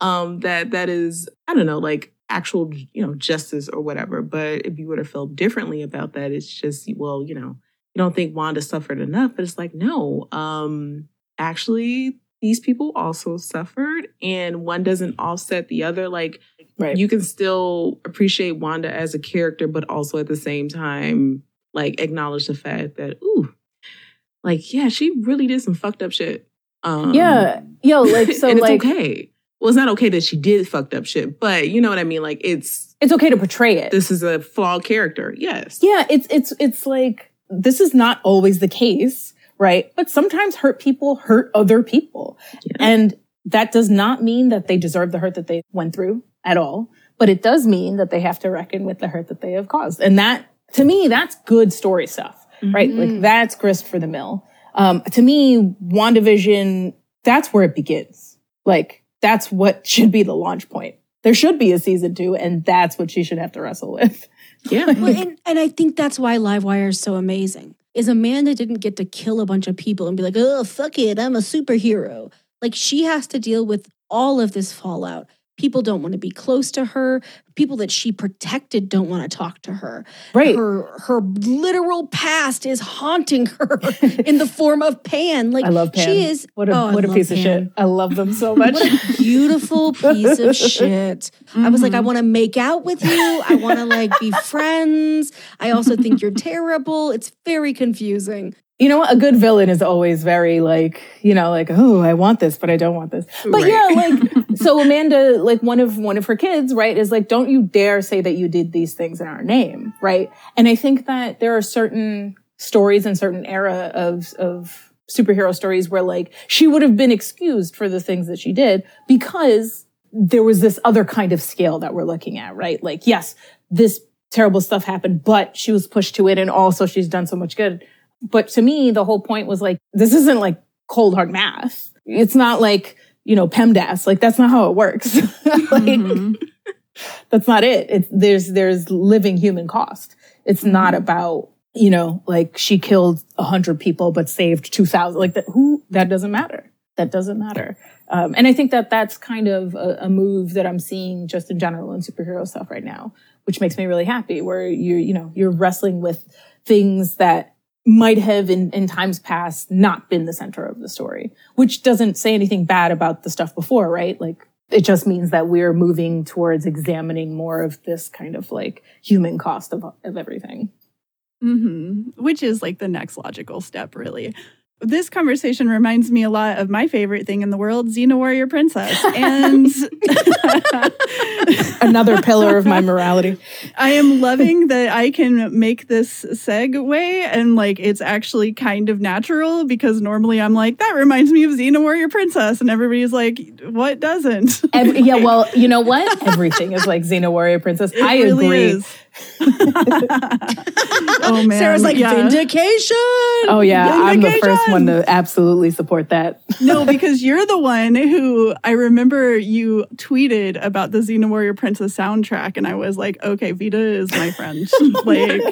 Um, that that is, I don't know, like actual, you know, justice or whatever. But if you would have felt differently about that, it's just, well, you know, you don't think Wanda suffered enough, but it's like, no, um, actually, these people also suffered, and one doesn't offset the other. Like, right. you can still appreciate Wanda as a character, but also at the same time, like acknowledge the fact that, ooh, like, yeah, she really did some fucked up shit. Um, yeah. Yo, like so it's like okay. Well, it's not okay that she did fucked up shit, but you know what I mean? Like, it's it's okay to portray it. this is a flawed character. Yes. Yeah, it's it's it's like this is not always the case, right? But sometimes hurt people hurt other people. Yeah. And that does not mean that they deserve the hurt that they went through at all, but it does mean that they have to reckon with the hurt that they have caused. And that to me that's good story stuff, right? Like that's grist for the mill. Um to me WandaVision that's where it begins. Like that's what should be the launch point. there should be a season two, and that's what she should have to wrestle with. Yeah. Well, and, and I think that's why Livewire is so amazing. Is Amanda didn't get to kill a bunch of people and be like, oh, fuck it, I'm a superhero. Like she has to deal with all of this fallout. People don't want to be close to her. People that she protected don't want to talk to her. Right. Her her literal past is haunting her in the form of Pan. Like I love Pan. she is What a oh, what a piece of shit. I love them so much. What a beautiful piece of shit. I was like, I Mhm. want to make out with you. I want to like be friends. I also think you're terrible. It's very confusing. You know? A good villain is always very like, you know, like, oh, I want this, but I don't want this. But Right. yeah, like so Amanda, like one of one of her kids, right, is like, don't you dare say that you did these things in our name, right? And I think that there are certain stories and certain era of of superhero stories where like she would have been excused for the things that she did because there was this other kind of scale that we're looking at, right? Like, yes, this terrible stuff happened, but she was pushed to it and also she's done so much good. But to me, the whole point was like, this isn't like cold hard math. It's not like, you know, PEMDAS. Like that's not how it works. like Mhm. that's not it. It's there's there's living human cost. It's not about, you know, like she killed a hundred people but saved two thousand. Like that who that doesn't matter. That doesn't matter. Um, and I think that that's kind of a, a move that I'm seeing just in general in superhero stuff right now, which makes me really happy. Where you're, you know you're wrestling with things that might have in, in times past not been the center of the story, which doesn't say anything bad about the stuff before, right? Like it just means that we're moving towards examining more of this kind of like human cost of, of everything. Mm-hmm. Which is like the next logical step, really. This conversation reminds me a lot of my favorite thing in the world, Xena Warrior Princess. And Another pillar of my morality. I am loving that I can make this segue and like it's actually kind of natural because normally I'm like, that reminds me of Xena Warrior Princess. And everybody's like, what doesn't? Every, yeah, well, you know what? Everything is like Xena Warrior Princess. It I really agree. is. oh man. Sarah's like, yeah. vindication. Oh yeah, I'm the first Vindication. one to absolutely support that. no, because you're the one who I remember you tweeted about the Xena Warrior Princess soundtrack, and I was like, okay, Vita is my friend. like,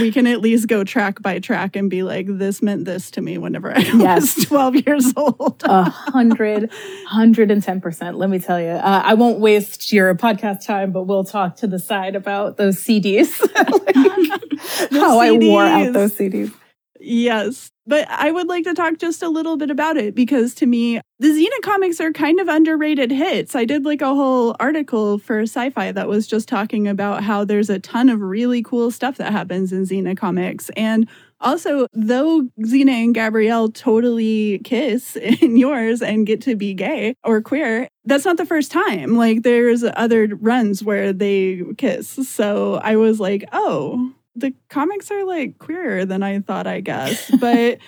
we can at least go track by track and be like, this meant this to me whenever I Yes. was 12 years old. A hundred, hundred and ten percent. Let me tell you, uh, I won't waste your podcast time, but we'll talk to the side about those CDs. How I wore out those CDs. Yes. But I would like to talk just a little bit about it because to me, the Xena comics are kind of underrated hits. I did like a whole article for sci fi that was just talking about how there's a ton of really cool stuff that happens in Xena comics. And also, though Xena and Gabrielle totally kiss in yours and get to be gay or queer, that's not the first time. Like, there's other runs where they kiss. So I was like, oh, the comics are like queerer than I thought, I guess. But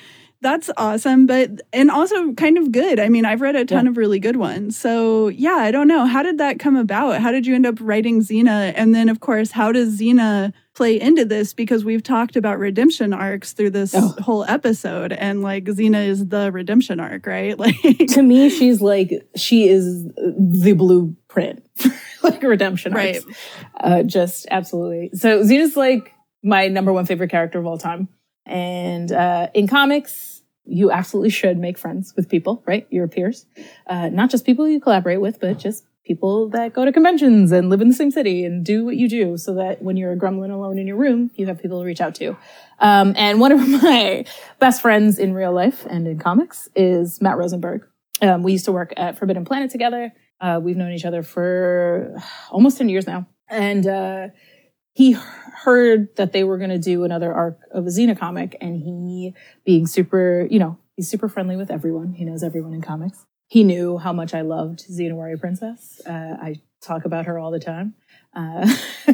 that's awesome. But, and also kind of good. I mean, I've read a ton of really good ones. So, yeah, I don't know. How did that come about? How did you end up writing Xena? And then, of course, how does Xena play into this? Because we've talked about redemption arcs through this Oh. whole episode. And like, Xena is the redemption arc, right? Like, To me, she's like she is the blueprint, for, like redemption Right. arcs. Uh, just absolutely. So Xena's like my number one favorite character of all time, and uh, in comics, you absolutely should make friends with people, right? Your peers, uh, not just people you collaborate with, but just people that go to conventions and live in the same city and do what you do, so that when you're a gremlin alone in your room, you have people to reach out to. Um, and one of my best friends in real life and in comics is Matt Rosenberg. Um, we used to work at Forbidden Planet together. Uh, we've known each other for almost 10 years now. And uh, he heard that they were going to do another arc of a Xena comic. And he, being super, you know, he's super friendly with everyone. He knows everyone in comics. He knew how much I loved Xena Warrior Princess. Uh, I talk about her all the time. Uh,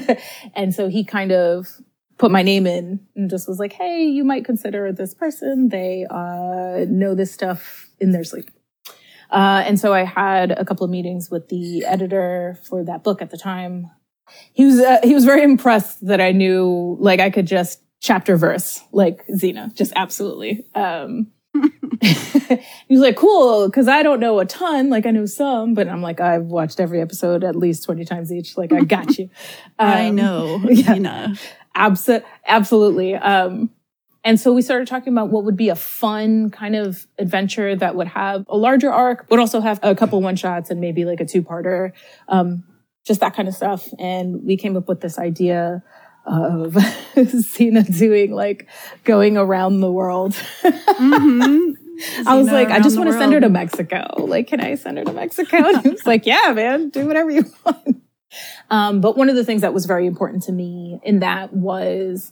and so he kind of put my name in and just was like, hey, you might consider this person. They uh, know this stuff in their sleep. Uh, and so I had a couple of meetings with the editor for that book at the time. He was uh, he was very impressed that I knew like I could just chapter verse like Xena, just absolutely. Um, he was like, cool, because I don't know a ton. Like I know some, but I'm like, I've watched every episode at least 20 times each. Like I got you. I Um, know, yeah. Nina. Abso- absolutely. Um, and so we started talking about what would be a fun kind of adventure that would have a larger arc, but also have a couple one shots and maybe like a two parter, um, just that kind of stuff. And we came up with this idea of Xena doing like going around the world. Mhm. I was like, I just want to send her to Mexico. Like, can I send her to Mexico? And he was like, yeah, man, do whatever you want. Um, but one of the things that was very important to me in that was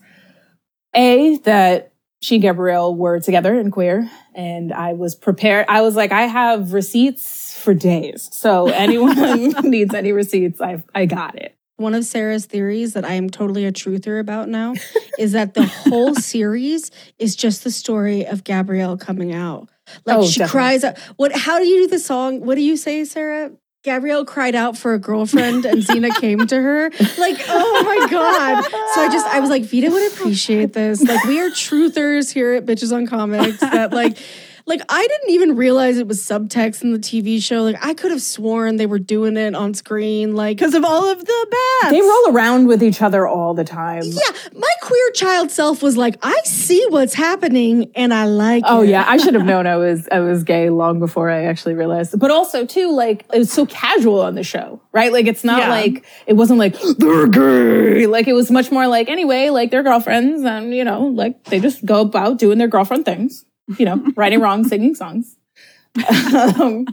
A, that she and Gabrielle were together and queer. And I was prepared. I was like, I have receipts for days. So anyone needs any receipts, I I got it. One of Sarah's theories that I am totally a truther about now is that the whole series is just the story of Gabrielle coming out. Like Oh, she definitely. cries out. What how do you do the song? What do you say, Sarah? Gabrielle cried out for a girlfriend and Xena came to her. Like, oh my God. So I just, I was like, Vita would appreciate this. Like, we are truthers here at Bitches on Comics that, like, like I didn't even realize it was subtext in the TV show. Like I could have sworn they were doing it on screen. Like because of all of the bats. They roll around with each other all the time. Yeah, my queer child self was like, I see what's happening and I like Oh it. yeah, I should have known I was I was gay long before I actually realized. But also too, like it was so casual on the show, right? Like it's not Yeah. like it wasn't like they're gay. Like it was much more like anyway, like they're girlfriends, and you know, like they just go about doing their girlfriend things. You know, righting wrong, singing songs. um,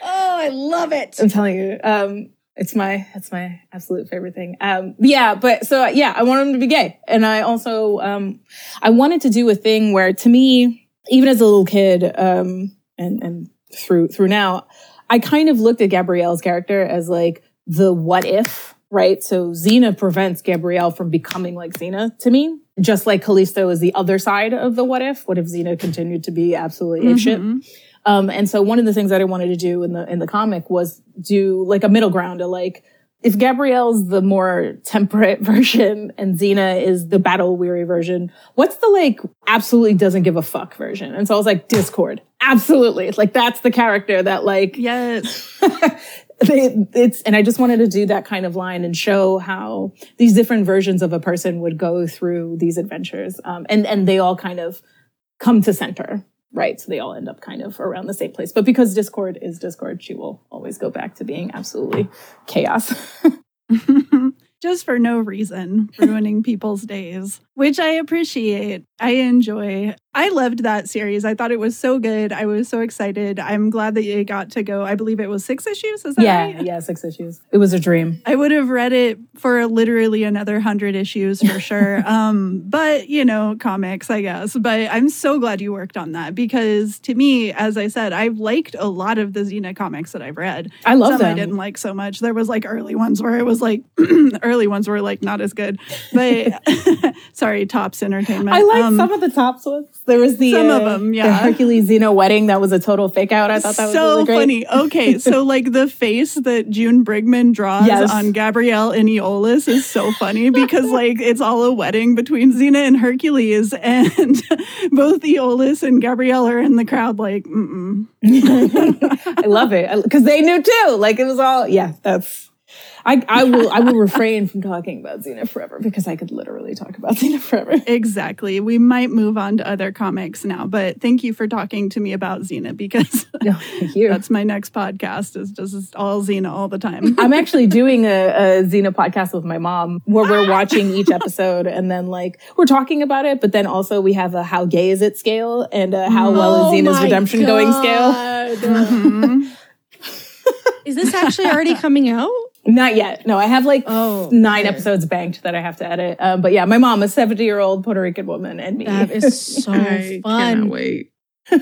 Oh, I love it. I'm telling you, um, it's my it's my absolute favorite thing. Um, yeah, but so yeah, I want him to be gay, and I also um, I wanted to do a thing where, to me, even as a little kid, um, and and through through now, I kind of looked at Gabrielle's character as like the what if, right? So Xena prevents Gabrielle from becoming like Xena to me, just like Callisto is the other side of the what if. What if Xena continued to be absolutely apeshit? Mhm. Um, and so one of the things that I wanted to do in the in the comic was do like a middle ground of like if Gabrielle's the more temperate version and Xena is the battle weary version, what's the like absolutely doesn't give a fuck version? And so I was like Discord, absolutely, like that's the character that like Yes. they, it's and I just wanted to do that kind of line and show how these different versions of a person would go through these adventures, um, and and they all kind of come to center, right? So they all end up kind of around the same place. But because Discord is Discord, she will always go back to being absolutely chaos. Just for no reason, ruining people's days, which I appreciate. I enjoy. I loved that series. I thought it was so good. I was so excited. I'm glad that you got to go. I believe it was six issues. Is that yeah, right? yeah, six issues. It was a dream. I would have read it for literally another hundred issues for sure. um, but you know, comics, I guess. But I'm so glad you worked on that because to me, as I said, I've liked a lot of the Xena comics that I've read. I love Some them. I didn't like so much. There was like early ones where it was like early ones were like not as good. But sorry, Topps Entertainment. I like Um, some of the Topps ones. There was the some of uh, them, the yeah. Hercules Xena wedding that was a total fake out. I thought that was so really funny. Okay, so like the face that June Brigman draws Yes. on Gabrielle and Iolaus is so funny because like it's all a wedding between Xena and Hercules, and both Iolaus and Gabrielle are in the crowd like, mm I love it because they knew too. Like it was all yeah. That's I I will I will refrain from talking about Xena forever because I could literally talk about Xena forever. exactly. We might move on to other comics now, but thank you for talking to me about Xena because No, thank you. that's my next podcast is just all Xena all the time. I'm actually doing a, a Xena podcast with my mom where we're watching each episode and then like we're talking about it, but then also we have a how gay is it scale and a how well Oh is Xena's my redemption going scale. God. Mhm. Is this actually already coming out? Not yet. No, I have like Oh, nine okay. episodes banked that I have to edit. Um, but yeah, my mom, a 70 year old Puerto Rican woman, and me. That is so I cannot fun. wait.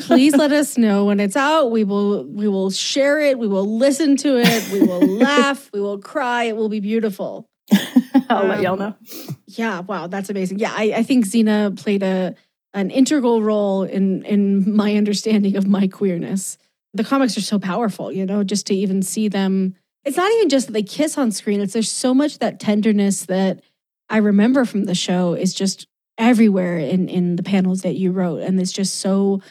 Please let us know when it's out. We will we will share it. We will listen to it. We will laugh. We will cry. It will be beautiful. I'll let y'all Um, know. Yeah, wow, that's amazing. Yeah, I, I think Xena played a an integral role in in my understanding of my queerness. The comics are so powerful, you know, just to even see them. It's not even just that they kiss on screen. It's there's so much that tenderness that I remember from the show is just everywhere in in the panels that you wrote and it's just so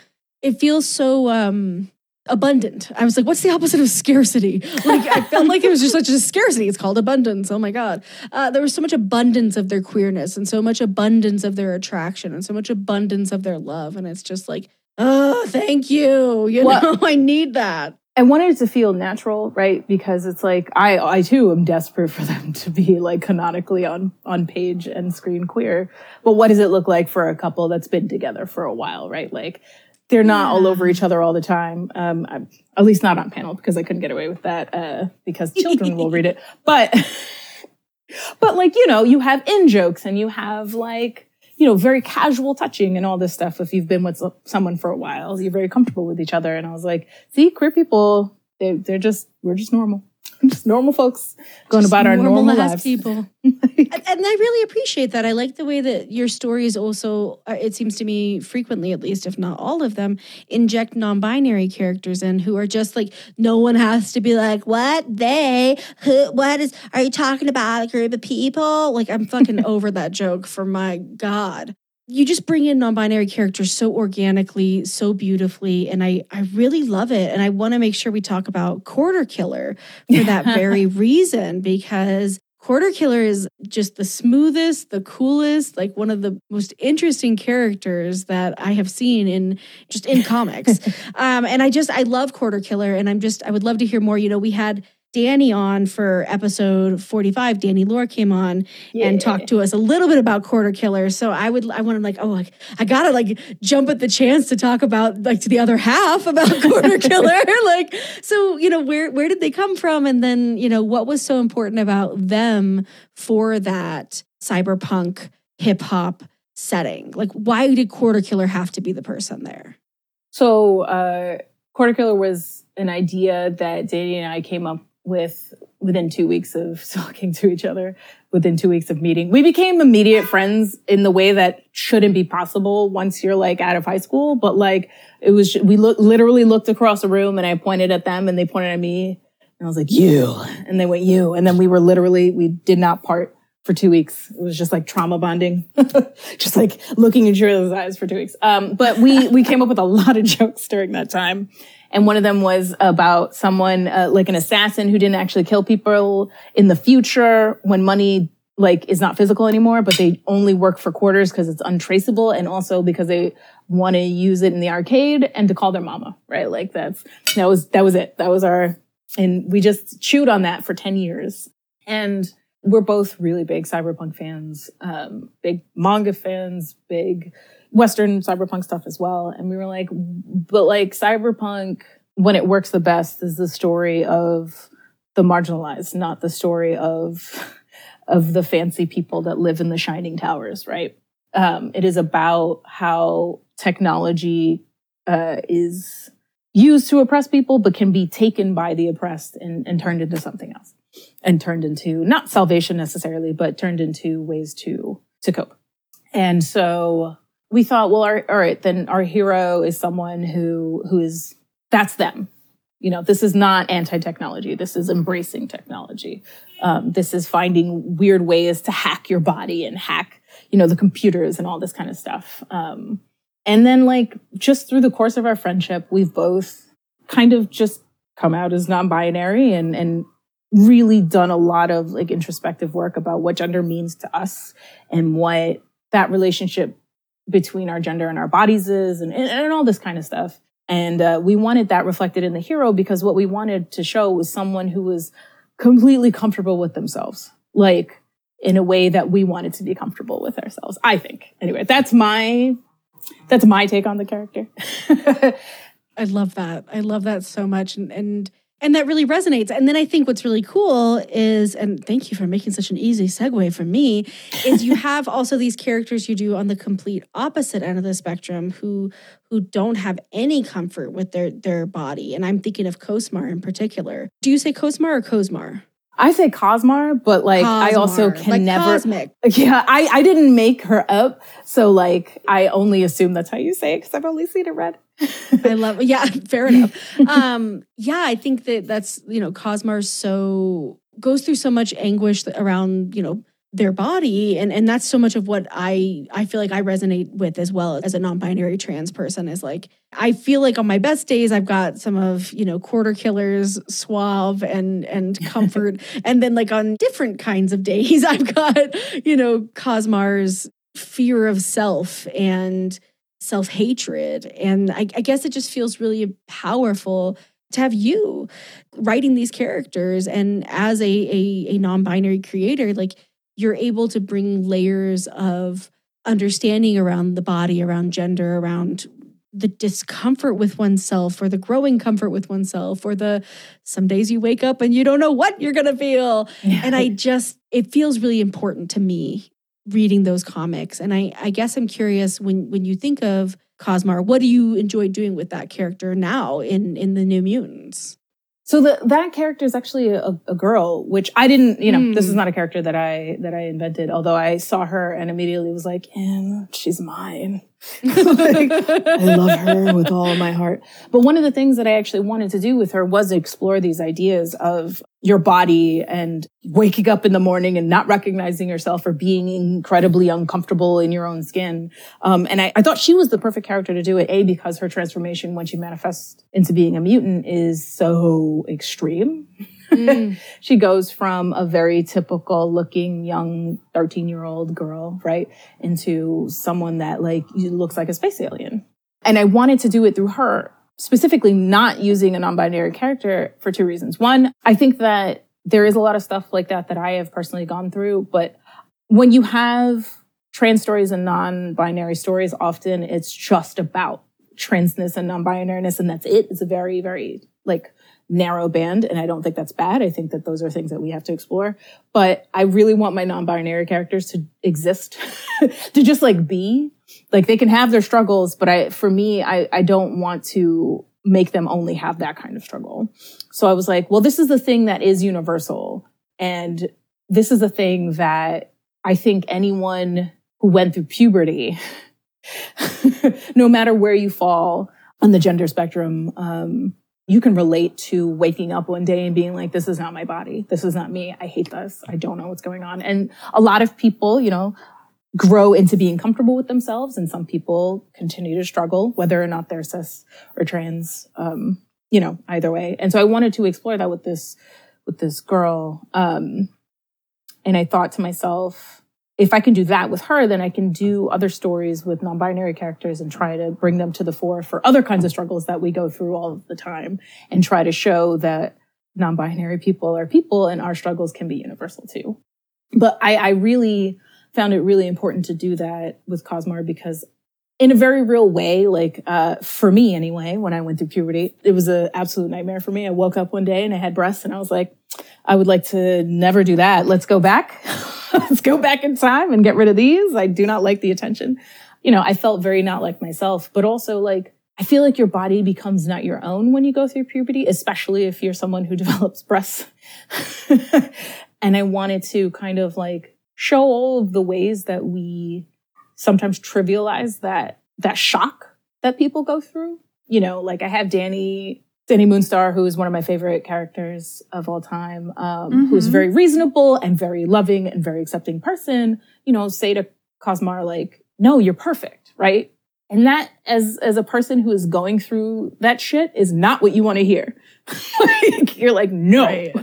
it feels so um abundant. I was like, what's the opposite of scarcity? Like I felt like it was just such a scarcity. It's called abundance. Oh my God. Uh, there was so much abundance of their queerness and so much abundance of their attraction and so much abundance of their love. And it's just like, oh, thank you. You Well- know, I need that. I wanted it to feel natural, right? Because it's like I, I too am desperate for them to be like canonically on on page and screen queer. But what does it look like for a couple that's been together for a while, right? Like they're not all over each other all the time. Um, I'm, at least not on panel because I couldn't get away with that uh, because children will read it. But but like you know, you have in jokes and you have like you know very casual touching and all this stuff. If you've been with someone for a while, you're very comfortable with each other. And I was like, see, queer people, they, they're just we're just normal, just normal folks going Just about our normal ass lives. people. and, and I really appreciate that. I like the way that your stories also, uh, it seems to me, frequently at least, if not all of them, inject non binary characters in who are just like, no one has to be like, what? They? Who? What is, are you talking about a group of people? Like, I'm fucking over that joke for my God. You just bring in non binary characters so organically, so beautifully. And I, I really love it. And I want to make sure we talk about Quarter Killer for that very reason because Quarter Killer is just the smoothest, the coolest, like one of the most interesting characters that I have seen in just in comics. um, and I just I love Quarter Killer, and I'm just I would love to hear more. You know, we had Danny on for episode 45. Danny Lore came on and talked to us a little bit about Quarter Killer. So I would I wanted like oh like I gotta like jump at the chance to talk about like to the other half about Quarter Killer. like so you know where where did they come from and then you know what was so important about them for that cyberpunk hip hop setting? Like why did Quarter Killer have to be the person there? So, uh, Quarter Killer was an idea that Danny and I came up with within two weeks of talking to each other, within two weeks of meeting. We became immediate friends in the way that shouldn't be possible once you're like out of high school. But like, it was, we look, literally looked across the room and I pointed at them and they pointed at me and I was like, you. And they went, you. And then we were literally, we did not part for two weeks. It was just like trauma bonding, just like looking into each other's eyes for two weeks. Um, but we, we came up with a lot of jokes during that time. And one of them was about someone, uh, like an assassin who didn't actually kill people in the future when money like is not physical anymore, but they only work for quarters because it's untraceable and also because they want to use it in the arcade and to call their mama, right? Like that's, that was, that was it. That was our, and we just chewed on that for 10 years. And we're both really big cyberpunk fans, um, big manga fans, big Western cyberpunk stuff as well. And we were like, but like cyberpunk, when it works the best, is the story of the marginalized, not the story of of the fancy people that live in the shining towers, right? Um, it is about how technology uh, is used to oppress people, but can be taken by the oppressed and, and turned into something else, and turned into not salvation necessarily, but turned into ways to to cope. And so we thought, well, our, all right, then our hero is someone who who is that's them. You know, this is not anti-technology. This is embracing technology. Um, this is finding weird ways to hack your body and hack, you know, the computers and all this kind of stuff. Um, and then, like, just through the course of our friendship, we've both kind of just come out as non-binary and and really done a lot of like introspective work about what gender means to us and what that relationship between our gender and our bodies is and, and, and all this kind of stuff. And uh, we wanted that reflected in the hero because what we wanted to show was someone who was completely comfortable with themselves, like in a way that we wanted to be comfortable with ourselves. I think. Anyway, that's my that's my take on the character. I love that. I love that so much. And and and that really resonates. And then I think what's really cool is, and thank you for making such an easy segue for me, is you have also these characters you do on the complete opposite end of the spectrum who who don't have any comfort with their their body. And I'm thinking of Kosmar in particular. Do you say Kosmar or Kosmar? I say Cosmar, but like I also can like never. cosmic. Yeah, I, I didn't make her up. So like I only assume that's how you say it because I've only seen it read. I love yeah, fair enough. Um yeah, I think that that's, you know, Cosmar so goes through so much anguish around, you know, their body and and that's so much of what I I feel like I resonate with as well as a non-binary trans person is like I feel like on my best days I've got some of, you know, quarter killers, suave and and comfort and then like on different kinds of days I've got, you know, Cosmar's fear of self and self-hatred and I, I guess it just feels really powerful to have you writing these characters and as a, a, a non-binary creator like you're able to bring layers of understanding around the body, around gender, around the discomfort with oneself or the growing comfort with oneself or the some days you wake up and you don't know what you're going to feel. Yeah. And I just, it feels really important to me reading those comics. And I, I guess I'm curious when, when you think of Cosmar, what do you enjoy doing with that character now in, in the New Mutants? So the, that character is actually a, a, girl, which I didn't, you know, mm. this is hmm. not a character that I that I invented. Although I saw her and immediately was like, and she's mine. Like, I love her with all my heart. But one of the things that I actually wanted to do with her was explore these ideas of your body and waking up in the morning and not recognizing yourself or being incredibly uncomfortable in your own skin. Um, and I, I thought she was the perfect character to do it. A, because her transformation when she manifests into being a mutant is so extreme. Mm. she goes from a very typical looking young 13 year old girl, right, into someone that like looks like a space alien. And I wanted to do it through her, specifically not using a non binary character for two reasons. One, I think that there is a lot of stuff like that that I have personally gone through, but when you have trans stories and non binary stories, often it's just about transness and non binariness, and that's it. It's a very, very like narrow band and i don't think that's bad. I think that those are things that we have to explore. But i really want my non-binary characters to exist to just like be. Like they can have their struggles but i for me i i don't want to make them only have that kind of struggle. So i was like well this is the thing that is universal and this is a thing that i think anyone who went through puberty no matter where you fall on the gender spectrum um, you can relate to waking up one day and being like, this is not my body. This is not me. I hate this. I don't know what's going on. And a lot of people, you know, grow into being comfortable with themselves and some people continue to struggle, whether or not they're cis or trans, um, you know, either way. And so I wanted to explore that with this, with this girl. Um, and I thought to myself, if I can do that with her, then I can do other stories with non binary characters and try to bring them to the fore for other kinds of struggles that we go through all the time and try to show that non binary people are people and our struggles can be universal too. But I, I, really found it really important to do that with Cosmar because in a very real way, like uh, for me anyway, when I went through puberty, it was an absolute nightmare for me. I woke up one day and I had breasts and I was like, I would like to never do that. Let's go back. Let's go back in time and get rid of these. I do not like the attention. You know, I felt very not like myself, but also like, I feel like your body becomes not your own when you go through puberty, especially if you're someone who develops breasts. and I wanted to kind of like show all of the ways that we sometimes trivialize that, that shock that people go through. You know, like I have Dani Dani Moonstar, who is one of my favorite characters of all time, um, mm-hmm. who's very reasonable and very loving and very accepting person, you know, say to Cosmar, like, no, you're perfect, right? And that, as, as a person who is going through that shit, is not what you want to hear. like, you're like, no, right.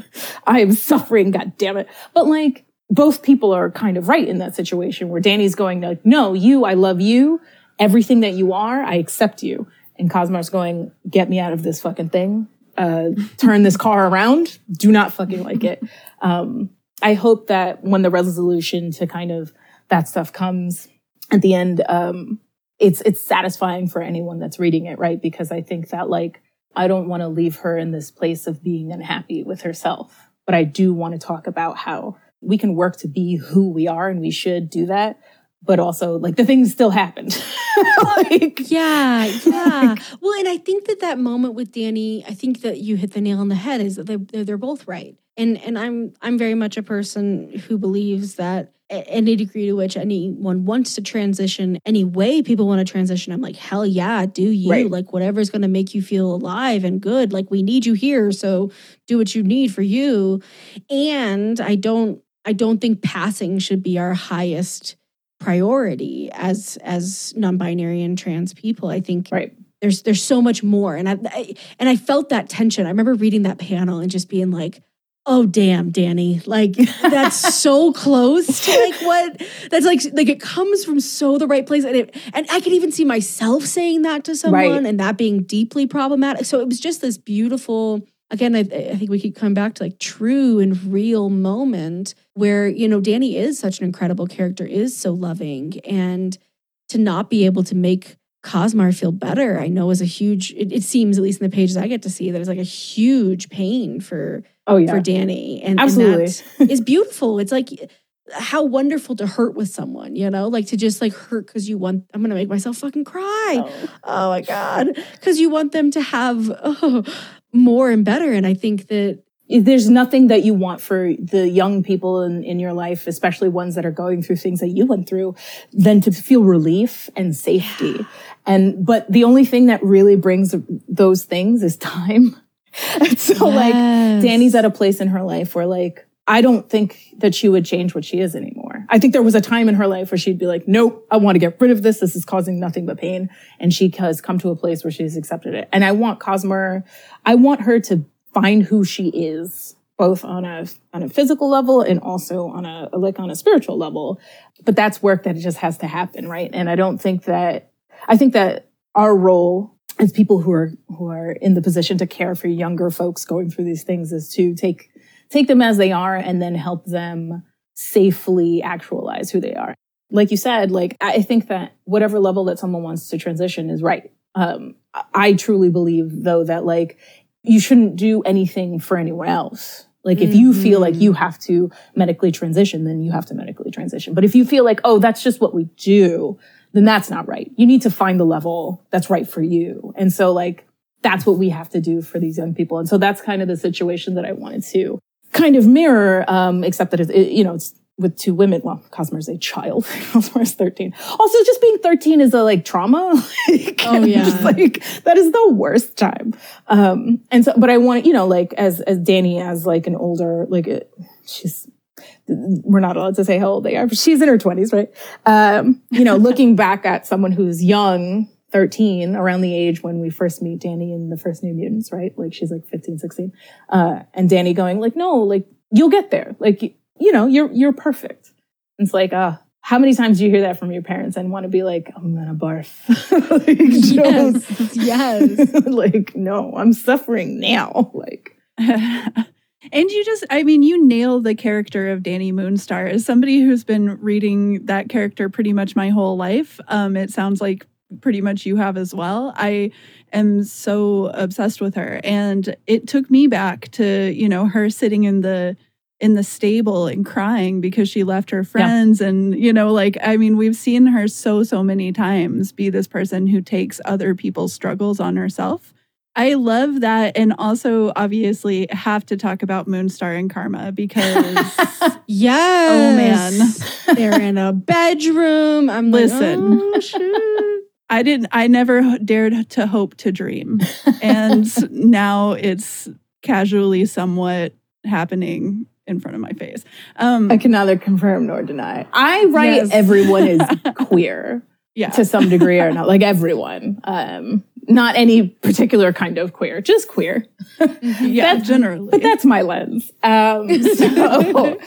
I am suffering, god damn it. But like, both people are kind of right in that situation where Dani's going like, no, you, I love you. Everything that you are, I accept you and Cosmar's going, get me out of this fucking thing. Uh, turn this car around. Do not fucking like it. Um, I hope that when the resolution to kind of that stuff comes at the end, um, it's, it's satisfying for anyone that's reading it, right? Because I think that like, I don't want to leave her in this place of being unhappy with herself, but I do want to talk about how we can work to be who we are and we should do that but also like the things still happened. like, yeah, yeah. well, and I think that that moment with Dani, I think that you hit the nail on the head. Is that they're, they're both right, and and I'm I'm very much a person who believes that any degree to which anyone wants to transition any way people want to transition i'm like hell yeah do you right. like whatever's going to make you feel alive and good like we need you here so do what you need for you and i don't I don't think passing should be our highest priority as as non-binary and trans people. I think Right. there's there's so much more, and I, I and I felt that tension. I remember reading that panel and just being like. Oh damn, Dani! Like that's so close to like what that's like. Like it comes from so the right place, and it and I could even see myself saying that to someone, Right. and that being deeply problematic. So it was just this beautiful. Again, I, I think we keep coming back to like true and real moment where you know Dani is such an incredible character, is so loving, and to not be able to make Cosmar feel better, I know is a huge. It, it seems, at least in the pages I get to see, that it's like a huge pain for Oh yeah. for Dani, and Absolutely. and is beautiful. It's like how wonderful to hurt with someone, you know, like to just like hurt because you want. I'm gonna make myself fucking cry. Oh. Oh my god, because you want them to have oh, more and better. And I think that there's nothing that you want for the young people in, in your life, especially ones that are going through things that you went through, than to feel relief and safety. And, but the only thing that really brings those things is time. And so like Dani's at a place in her life where like, I don't think that she would change what she is anymore. I think there was a time in her life where she'd be like, nope, I want to get rid of this. This is causing nothing but pain. And she has come to a place where she's accepted it. And I want Cosmar, I want her to find who she is, both on a, on a physical level and also on a, like on a spiritual level. But that's work that just has to happen. Right. And I don't think that, I think that our role as people who are, who are in the position to care for younger folks going through these things is to take take them as they are and then help them safely actualize who they are. Like you said, like I think that whatever level that someone wants to transition is right. Um, I truly believe though that like you shouldn't do anything for anyone else. Like if you feel like you have to medically transition, then you have to medically transition. But if you feel like, oh, that's just what we do, then that's not right. You need to find the level that's right for you. And so like that's what we have to do for these young people. And so that's kind of the situation that I wanted to kind of mirror, um, except that it's, it, you know, it's with two women. Well, Cosmar's a child. Cosmar's 13. Also, just being 13 is a like trauma. like, Oh, yeah. just, like that is the worst time. Um, and so, but I want, you know, like as, as Dani, as like an older, like uh, she's, we're not allowed to say how old they are, but she's in her 20s, right? Um, you know, looking back at someone who's young, 13, around the age when we first meet Dani in the first New Mutants, right? Like she's like 15, 16. Uh, and Dani going like, no, like you'll get there. Like, you, you know, you're, you're perfect. And it's like, uh, how many times do you hear that from your parents and want to be like, I'm gonna barf? like, Yes, yes. like, no, I'm suffering now. Like, and you just, I mean, you nail the character of Dani Moonstar. As somebody who's been reading that character pretty much my whole life, um, it sounds like pretty much you have as well. I am so obsessed with her. And it took me back to, you know, her sitting in the in the stable and crying because she left her friends and you know like i mean we've seen her so so many times be this person who takes other people's struggles on herself I love that. And also, obviously, have to talk about Moonstar and Karma because Yes. Oh, man. They're in a bedroom. I'm Listen. like, oh. I didn't, I never dared to hope to dream. And now it's casually somewhat happening in front of my face. Um, I can neither confirm nor deny. I write Yes. everyone is queer yeah. to some degree or not, like everyone. Um, not any particular kind of queer, just queer. yeah, That's- generally. But that's my lens. Um, so,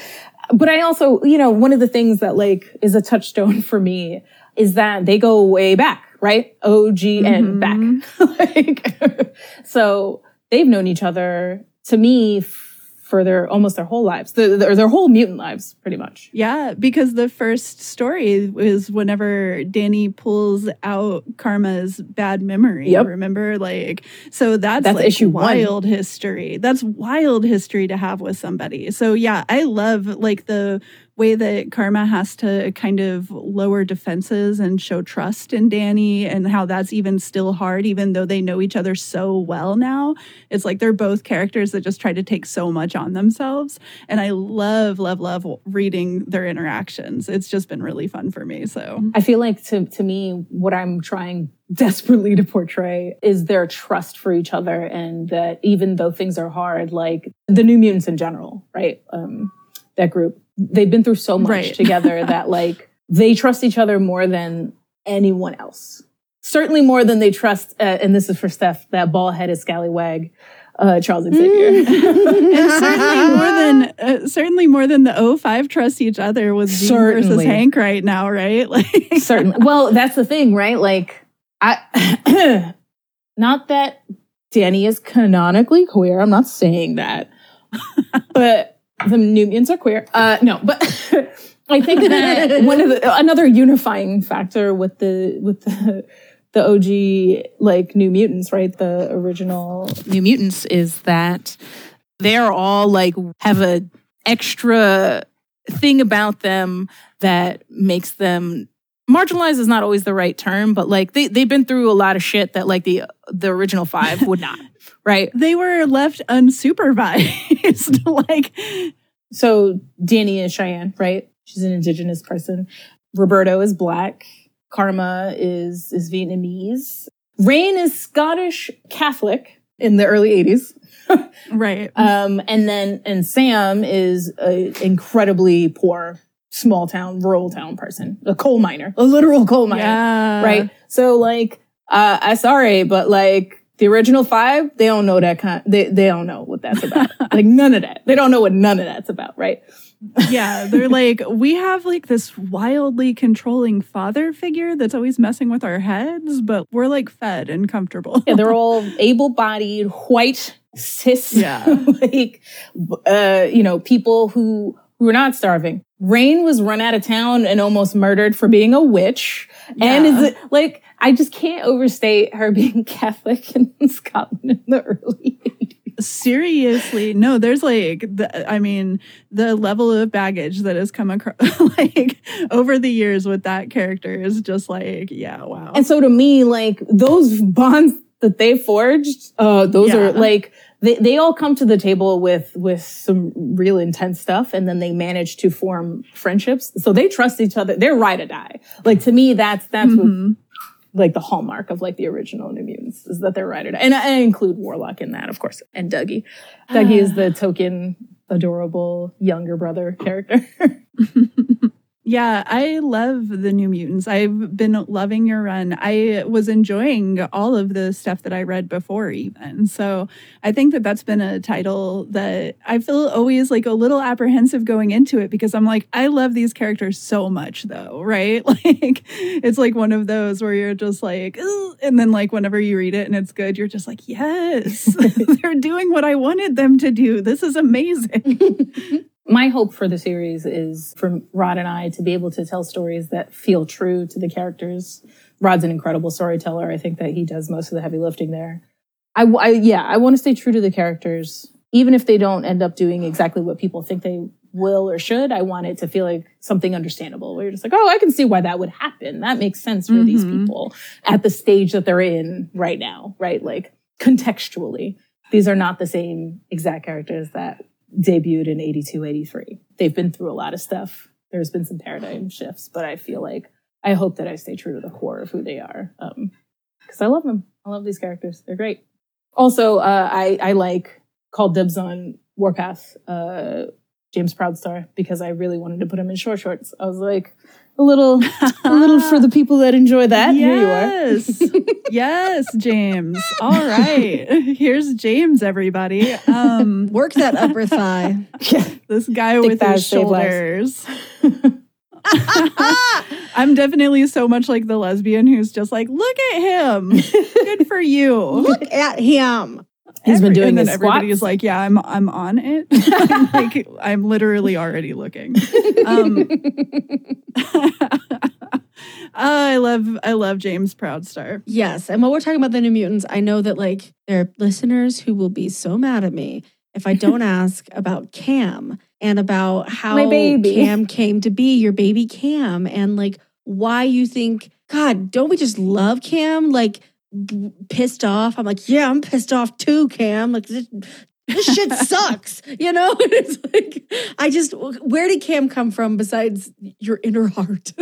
but I also, you know, one of the things that like is a touchstone for me is that they go way back, right? OG and Mhm. back. like, so they've known each other to me for their almost their whole lives, their, their, their whole mutant lives, pretty much. Yeah, because the first story is whenever Dani pulls out Karma's bad memory. Yep. Remember, like, so that's, That's like issue one. wild history. That's wild history to have with somebody. So yeah, I love like the way that Karma has to kind of lower defenses and show trust in Dani, and how that's even still hard, even though they know each other so well now. It's like they're both characters that just try to take so much on themselves. And I love, love, love reading their interactions. It's just been really fun for me. So, I feel like to, to me, what I'm trying desperately to portray is their trust for each other and that even though things are hard, like the new mutants in general, right? Um, that group. They've been through so much Right. together that like they trust each other more than anyone else. Certainly more than they trust, uh, and this is for Steph, that ball headed scallywag, uh, Charles Xavier. and certainly more than uh, certainly more than the 05 trust each other with versus. Hank right now, right? Like Certainly. Well, that's the thing, right? Like, I, not that Dani is canonically queer. I'm not saying that, but the New Mutants are queer. Uh, no, but I think that one of the another unifying factor with the with the the OG like New Mutants, right? The original New Mutants is that they're all like have a extra thing about them that makes them marginalized is not always the right term, but like they they've been through a lot of shit that like the the original five would not, right? they were left unsupervised. like So Dani is Cheyenne, right? She's an indigenous person. Roberto is black. Karma is is Vietnamese. Rahne is Scottish Catholic in the early 80s. right. Um, and then and Sam is an incredibly poor small town, rural town person, a coal miner, a literal coal miner. yeah. right? So like, uh, I sorry, but like the original five, they don't know that kind. They they don't know what that's about. like none of that. They don't know what none of that's about, right? yeah, they're like, we have like this wildly controlling father figure that's always messing with our heads, but we're like fed and comfortable. Yeah, they're all able-bodied, white, cis, Yeah. like uh, you know, people who who are not starving. Rahne was run out of town and almost murdered for being a witch, and is it like I just can't overstate her being Catholic in Scotland in the early 80s. Seriously, no, there's like, the, I mean, the level of baggage that has come across, like, over the years with that character is just like, yeah, wow. And so to me, like those bonds that they forged, uh, those Yeah. are like they, they all come to the table with with some real intense stuff and then they manage to form friendships. So they trust each other. They're ride or die. Like to me, that's that's what, Mhm. like the hallmark of like the original New Mutants is that they're ride or die. And I, I include Warlock in that, of course, and Dougie. Dougie is the token adorable younger brother character. Yeah, I love the New Mutants. I've been loving your run. I was enjoying all of the stuff that I read before, even. So I think that that's been a title that I feel always like a little apprehensive going into it because I'm like, I love these characters so much, though, right? Like, it's like one of those where you're just like, and then like whenever you read it and it's good, you're just like, yes, they're doing what I wanted them to do. This is amazing. my hope for the series is for Rod and I to be able to tell stories that feel true to the characters. Rod's an incredible storyteller. I think that he does most of the heavy lifting there. I, I yeah, I want to stay true to the characters, even if they don't end up doing exactly what people think they will or should. I want it to feel like something understandable where you're just like, oh, I can see why that would happen. That makes sense for these Mhm. people at the stage that they're in right now, right? Like contextually, these are not the same exact characters that debuted in 82, 83. They've been through a lot of stuff. There's been some paradigm shifts, but I feel like I hope that I stay true to the core of who they are. Um, cause I love them. I love these characters. They're great. Also, uh, I, I like called dibs on Warpath, uh, James Proudstar, because I really wanted to put him in short shorts. I was like, a little, a little for the people that enjoy that. Here you are. Yes. yes, James. All right. Here's James, everybody. Um, Work that upper thigh. Yeah. this guy Thick with thighs his shoulders. I'm definitely so much like the lesbian who's just like, look at him. Good for you. Look at him. He's been doing and then his everybody is squats. like, yeah, I'm I'm on it. I'm like I'm literally already looking. Um, I love I love James Proudstar. Yes. And while we're talking about the New Mutants, I know that like there are listeners who will be so mad at me if I don't ask about Cam and about how My baby. Cam came to be your baby Cam and like why you think, God, don't we just love Cam? Like pissed off. I'm like, yeah, I'm pissed off too, Cam. Like this, this shit sucks. You know? it's like I just where did Cam come from besides your inner heart?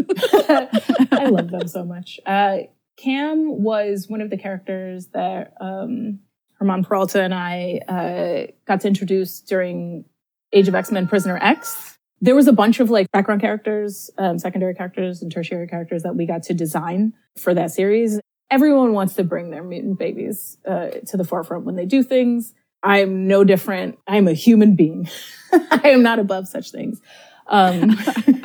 I love them so much. Uh, Cam was one of the characters that um, German Peralta and I uh, got to introduce during Age of X-Man Prisoner X. there was a bunch of like background characters, um, secondary characters, and tertiary characters that we got to design for that series. Everyone wants to bring their mutant babies uh, to the forefront when they do things. I'm no different. I'm a human being. I am not above such things. Um,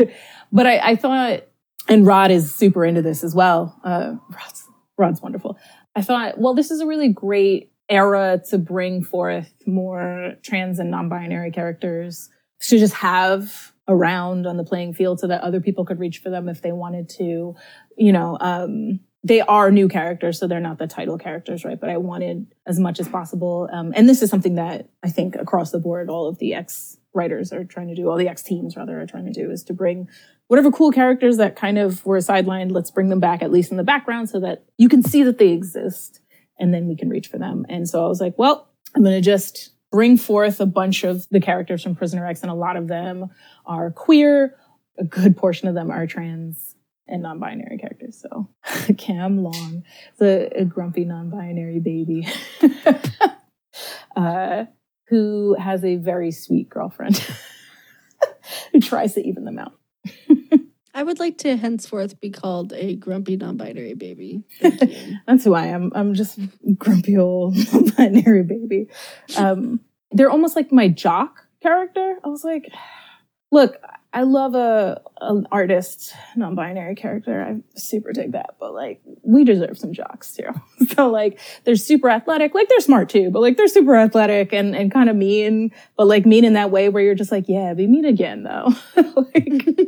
but I, I, thought, and Rod is super into this as well. Uh, Rod's, Rod's wonderful. I thought, well, this is a really great era to bring forth more trans and non-binary characters to just have around on the playing field so that other people could reach for them if they wanted to, you know, um, they are new characters, so they're not the title characters, right? But I wanted as much as possible. Um, and this is something that I think across the board, all of the X writers are trying to do, all the X teams rather are trying to do is to bring whatever cool characters that kind of were sidelined, let's bring them back at least in the background so that you can see that they exist and then we can reach for them. And so I was like, well, I'm going to just bring forth a bunch of the characters from Prisoner X, and a lot of them are queer. A good portion of them are trans and non-binary characters. So Cam Long, the a grumpy non-binary baby, uh, who has a very sweet girlfriend who tries to even them out. I would like to henceforth be called a grumpy non-binary baby. That's who I am. I'm just grumpy old non-binary baby. Um, they're almost like my jock character. I was like, look, I love a an artist, non-binary character. I super dig that, but like we deserve some jocks too. so like they're super athletic, like they're smart too, but like they're super athletic and and kind of mean, but like mean in that way where you're just like, yeah, be mean again though. like, yeah.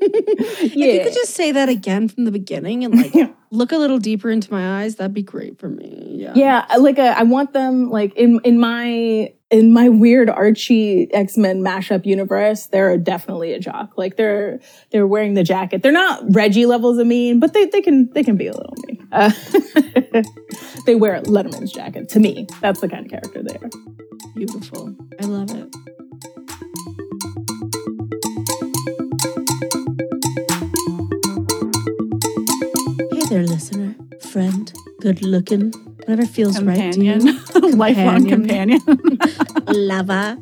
If you could just say that again from the beginning and like look a little deeper into my eyes, that'd be great for me. Yeah, yeah, like a, I want them like in in my in my weird Archie X-Men mashup universe, they're definitely a jock. Like they're they're wearing the jacket. They're not Reggie levels of mean, but they, they can they can be a little mean. Uh, they wear Letterman's jacket. To me, that's the kind of character they are. Beautiful. I love it. Hey there, listener, friend, good looking whatever feels companion. right to you. Lifelong companion. Lava.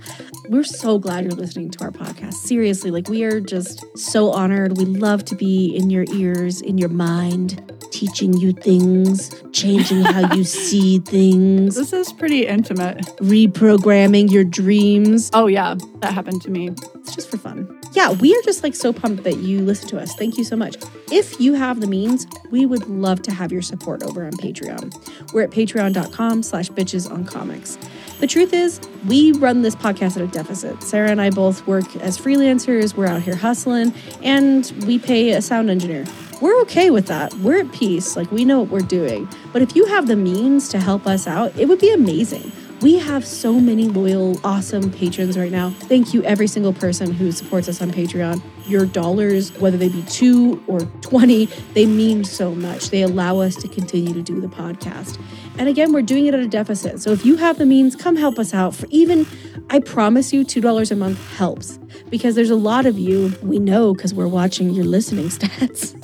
We're so glad you're listening to our podcast. Seriously, like we are just so honored. We love to be in your ears, in your mind, teaching you things, changing how you see things. This is pretty intimate. Reprogramming your dreams. Oh, yeah, that happened to me. It's just for fun. Yeah, we are just like so pumped that you listen to us. Thank you so much. If you have the means, we would love to have your support over on Patreon. We're at patreon.com slash bitches on comics. The truth is, we run this podcast at a deficit. Sarah and I both work as freelancers, we're out here hustling, and we pay a sound engineer. We're okay with that. We're at peace. Like, we know what we're doing. But if you have the means to help us out, it would be amazing. We have so many loyal, awesome patrons right now. Thank you, every single person who supports us on Patreon. Your dollars, whether they be two or 20, they mean so much. They allow us to continue to do the podcast. And again, we're doing it at a deficit. So if you have the means, come help us out for even, I promise you, $2 a month helps because there's a lot of you we know because we're watching your listening stats.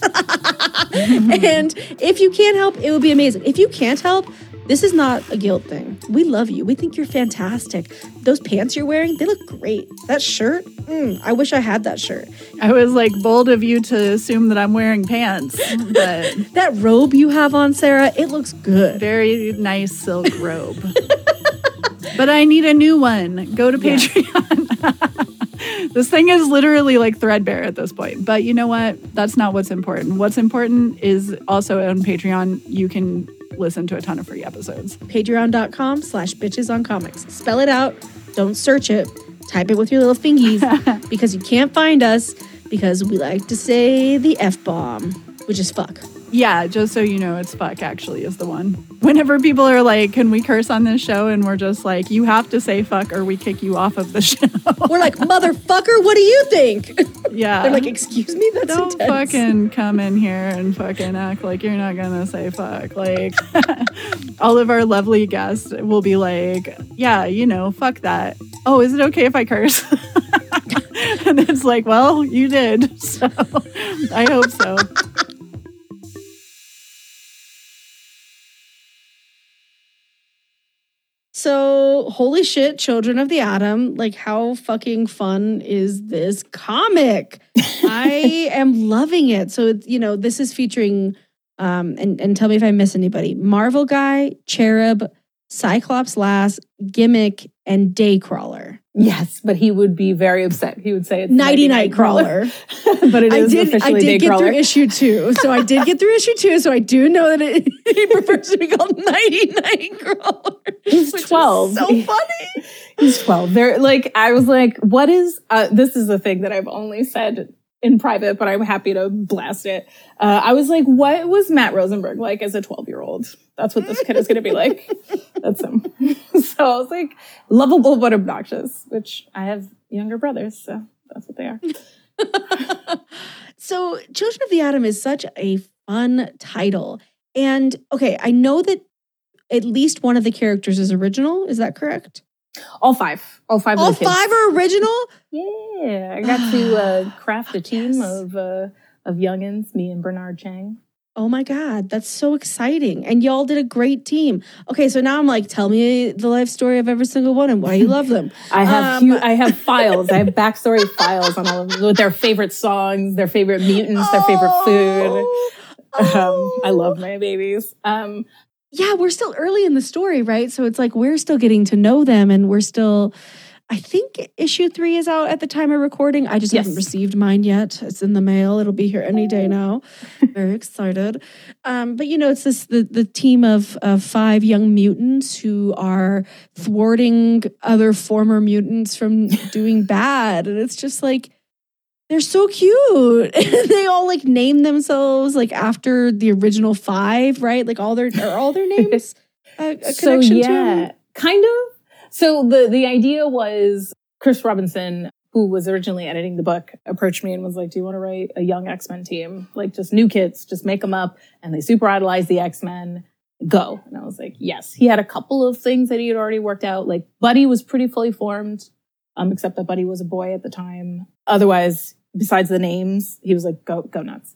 and if you can't help, it would be amazing. If you can't help, this is not a guilt thing. We love you. We think you're fantastic. Those pants you're wearing, they look great. That shirt, mm, I wish I had that shirt. I was like bold of you to assume that I'm wearing pants, but that robe you have on, Sarah, it looks good. Very nice silk robe. but I need a new one. Go to Patreon. this thing is literally like threadbare at this point. But you know what? That's not what's important. What's important is also on Patreon, you can listen to a ton of free episodes. Patreon.com slash bitches on comics. Spell it out. Don't search it. Type it with your little fingies because you can't find us because we like to say the F bomb, which is fuck. Yeah, just so you know, it's fuck actually is the one. Whenever people are like, can we curse on this show? And we're just like, you have to say fuck or we kick you off of the show. We're like, motherfucker, what do you think? Yeah. They're like, excuse me? That's Don't intense. fucking come in here and fucking act like you're not gonna say fuck. Like all of our lovely guests will be like, yeah, you know, fuck that. Oh, is it okay if I curse? and it's like, well, you did. So I hope so. So, holy shit, Children of the Atom. Like, how fucking fun is this comic? I am loving it. So, it's, you know, this is featuring, um, and, and tell me if I miss anybody Marvel Guy, Cherub, Cyclops Lass, Gimmick, and Daycrawler. Yes, but he would be very upset. He would say it's Nighty Night Crawler. but it I is did. I officially did get Daycrawler. through issue two, so I did get through issue two. So I do know that it, he prefers to be called Nighty Night Crawler. He's 12. So funny. He's 12. They're like, I was like, what is, uh, this is the thing that I've only said in private, but I'm happy to blast it. Uh, I was like, what was Matt Rosenberg like as a 12 year old? That's what this kid is going to be like. That's him. so I was like, lovable but obnoxious, which I have younger brothers, so that's what they are. So, Children of the Atom is such a fun title. And okay, I know that at least one of the characters is original. Is that correct? All five. All five All of the kids. five are original? Yeah, I got to uh, craft a team yes. of uh, of youngins, me and Bernard Chang. Oh my God, that's so exciting. And y'all did a great team. Okay, so now I'm like, tell me the life story of every single one and why you love them. I have Um, I have files. I have backstory files on all of them with their favorite songs, their favorite mutants, their favorite food. Oh, Um, I love my babies. Um, yeah, we're still early in the story, right? So it's like we're still getting to know them and we're still I think issue three is out at the time of recording. I just haven't received mine yet. It's in the mail. It'll be here any day now. Very excited. Um, but you know, it's this the the team of of five young mutants who are thwarting other former mutants from doing bad. And it's just like they're so cute. They all like name themselves like after the original five, right? Like all their are all their names a, a so connection yeah, to kind of. So the the idea was Chris Robinson, who was originally editing the book, approached me and was like, "Do you want to write a young X Men team? Like just new kids, just make them up, and they super idolize the X Men." Go. And I was like, yes. He had a couple of things that he had already worked out. Like Buddy was pretty fully formed, um, except that Buddy was a boy at the time. Otherwise, besides the names, he was like, go, go nuts.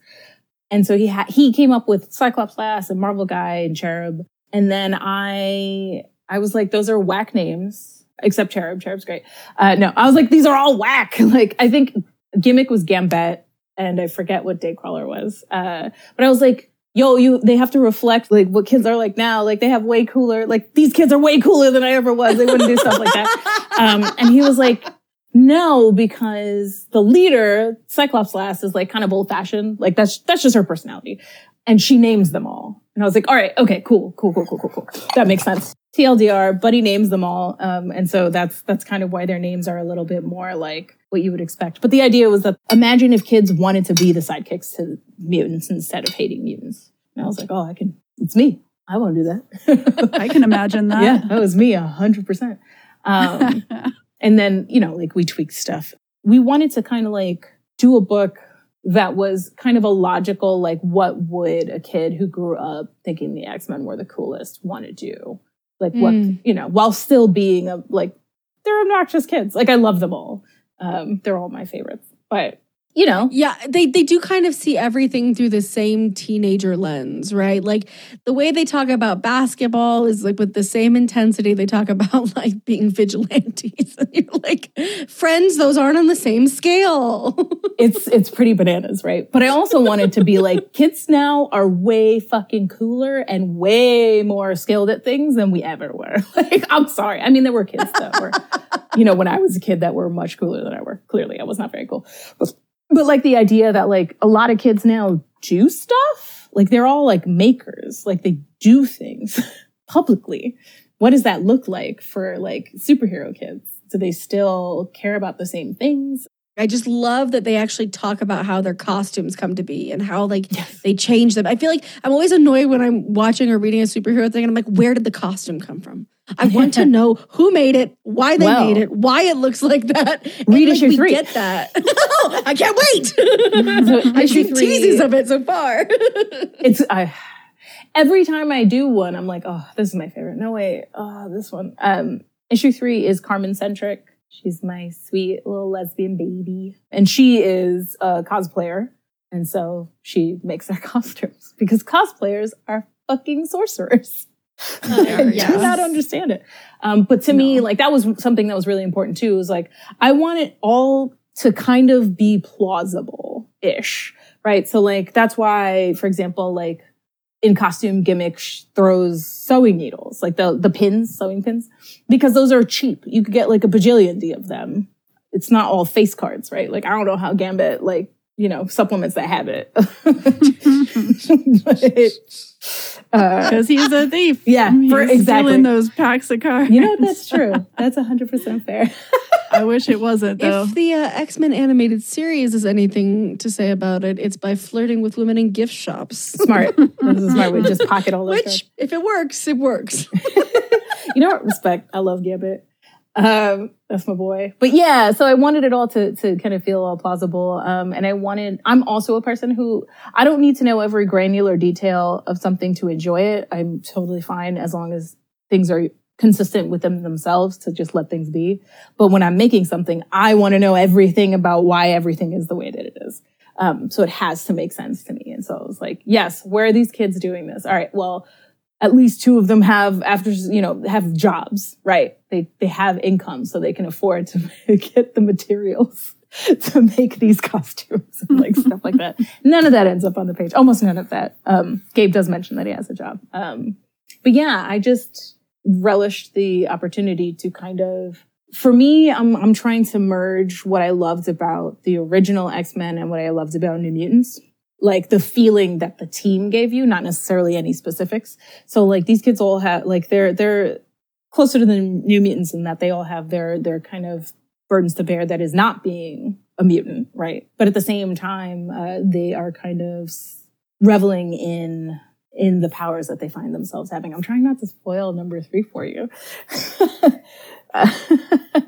And so he had, he came up with Cyclops Lass and Marvel Guy and Cherub. And then I, I was like, those are whack names, except Cherub. Cherub's great. Uh, no, I was like, these are all whack. like, I think gimmick was Gambit and I forget what Daycrawler was. Uh, but I was like, yo, you, they have to reflect like what kids are like now. Like they have way cooler, like these kids are way cooler than I ever was. They wouldn't do stuff like that. Um, and he was like, no, because the leader, Cyclops Lass, is like kind of old fashioned. Like that's, that's just her personality. And she names them all. And I was like, all right, okay, cool, cool, cool, cool, cool, cool. That makes sense. TLDR, Buddy names them all. Um, and so that's, that's kind of why their names are a little bit more like what you would expect. But the idea was that imagine if kids wanted to be the sidekicks to mutants instead of hating mutants. And I was like, oh, I can, it's me. I want to do that. I can imagine that. yeah, that was me a hundred percent. Um, and then, you know, like we tweaked stuff. We wanted to kind of like do a book that was kind of a logical, like, what would a kid who grew up thinking the X Men were the coolest want to do? Like, what, Mm. you know, while still being a, like, they're obnoxious kids. Like, I love them all. Um, they're all my favorites. But, you know, Yeah, they they do kind of see everything through the same teenager lens, right? Like the way they talk about basketball is like with the same intensity they talk about like being vigilantes. You're like, friends, those aren't on the same scale. it's it's pretty bananas, right? But I also wanted to be like kids now are way fucking cooler and way more skilled at things than we ever were. Like I'm sorry. I mean there were kids that were you know when I was a kid that were much cooler than I were. Clearly I was not very cool. But but like the idea that like a lot of kids now do stuff, like they're all like makers, like they do things publicly. What does that look like for like superhero kids? Do they still care about the same things? I just love that they actually talk about how their costumes come to be and how like they change them. I feel like I'm always annoyed when I'm watching or reading a superhero thing and I'm like, where did the costume come from? I want to know who made it, why they Well, made it, why it looks like that. And, read like, issue we three. Get that? Oh, I can't wait. So I've seen three- teases of it so far. it's I every time I do one, I'm like, oh, this is my favorite. No way, oh, this one. Um, issue three is Carmen centric. She's my sweet little lesbian baby, and she is a cosplayer, and so she makes our costumes because cosplayers are fucking sorcerers. I do not understand it. Um, but to me, like that was something that was really important too. Was like I want it all to kind of be plausible ish, right? So like that's why, for example, like in costume gimmick throws sewing needles, like the the pins, sewing pins, because those are cheap. You could get like a bajillion D of them. It's not all face cards, right? Like I don't know how Gambit like you know supplements that habit. But, uh, Because he's a thief. Yeah, He's for- exactly. stealing those packs of cards. you know? That's true. That's hundred percent fair. I wish it wasn't though. If the uh, X Men animated series is anything to say about it, it's by flirting with women in gift shops. Smart. This is smart. We just pocket all those. Which, if it works, it works. you know what? Respect. I love Gambit. Um, that's my boy. But yeah, so I wanted it all to to kind of feel all plausible. Um, and I wanted. I'm also a person who I don't need to know every granular detail of something to enjoy it. I'm totally fine as long as things are consistent with them themselves to just let things be. But when I'm making something, I want to know everything about why everything is the way that it is. Um, so it has to make sense to me. And so I was like, yes, where are these kids doing this? All right, well, at least two of them have after you know have jobs right? They they have income so they can afford to get the materials to make these costumes and like stuff like that. None of that ends up on the page. Almost none of that. Um gabe does mention that he has a job. Um but yeah i just relished the opportunity to kind of for me i'm i'm trying to merge what i loved about the original x-men and what i loved about new mutants like the feeling that the team gave you, not necessarily any specifics. So like these kids all have like they're they're closer to the New Mutants in that they all have their their kind of burdens to bear that is not being a mutant, right? But at the same time, uh, they are kind of reveling in in the powers that they find themselves having. I'm trying not to spoil number three for you.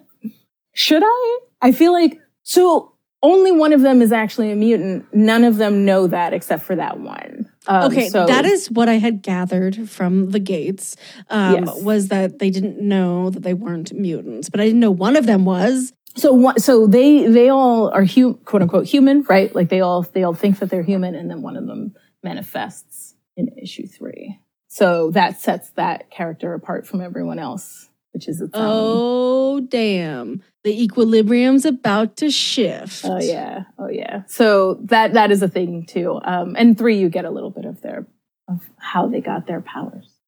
Should I? I feel like so only one of them is actually a mutant. None of them know that except for that one. Um, okay, so- that is what I had gathered from the gates. Um, Yes. Was that they didn't know that they weren't mutants, but I didn't know one of them was. so. So they they all are hu- quote unquote human, right? Like they all they all think that they're human, and then one of them manifests in issue three. So that sets that character apart from everyone else, which is its own. Oh damn! The equilibrium's about to shift. Oh yeah, oh yeah. So that that is a thing too. Um, and three, you get a little bit of their of how they got their powers,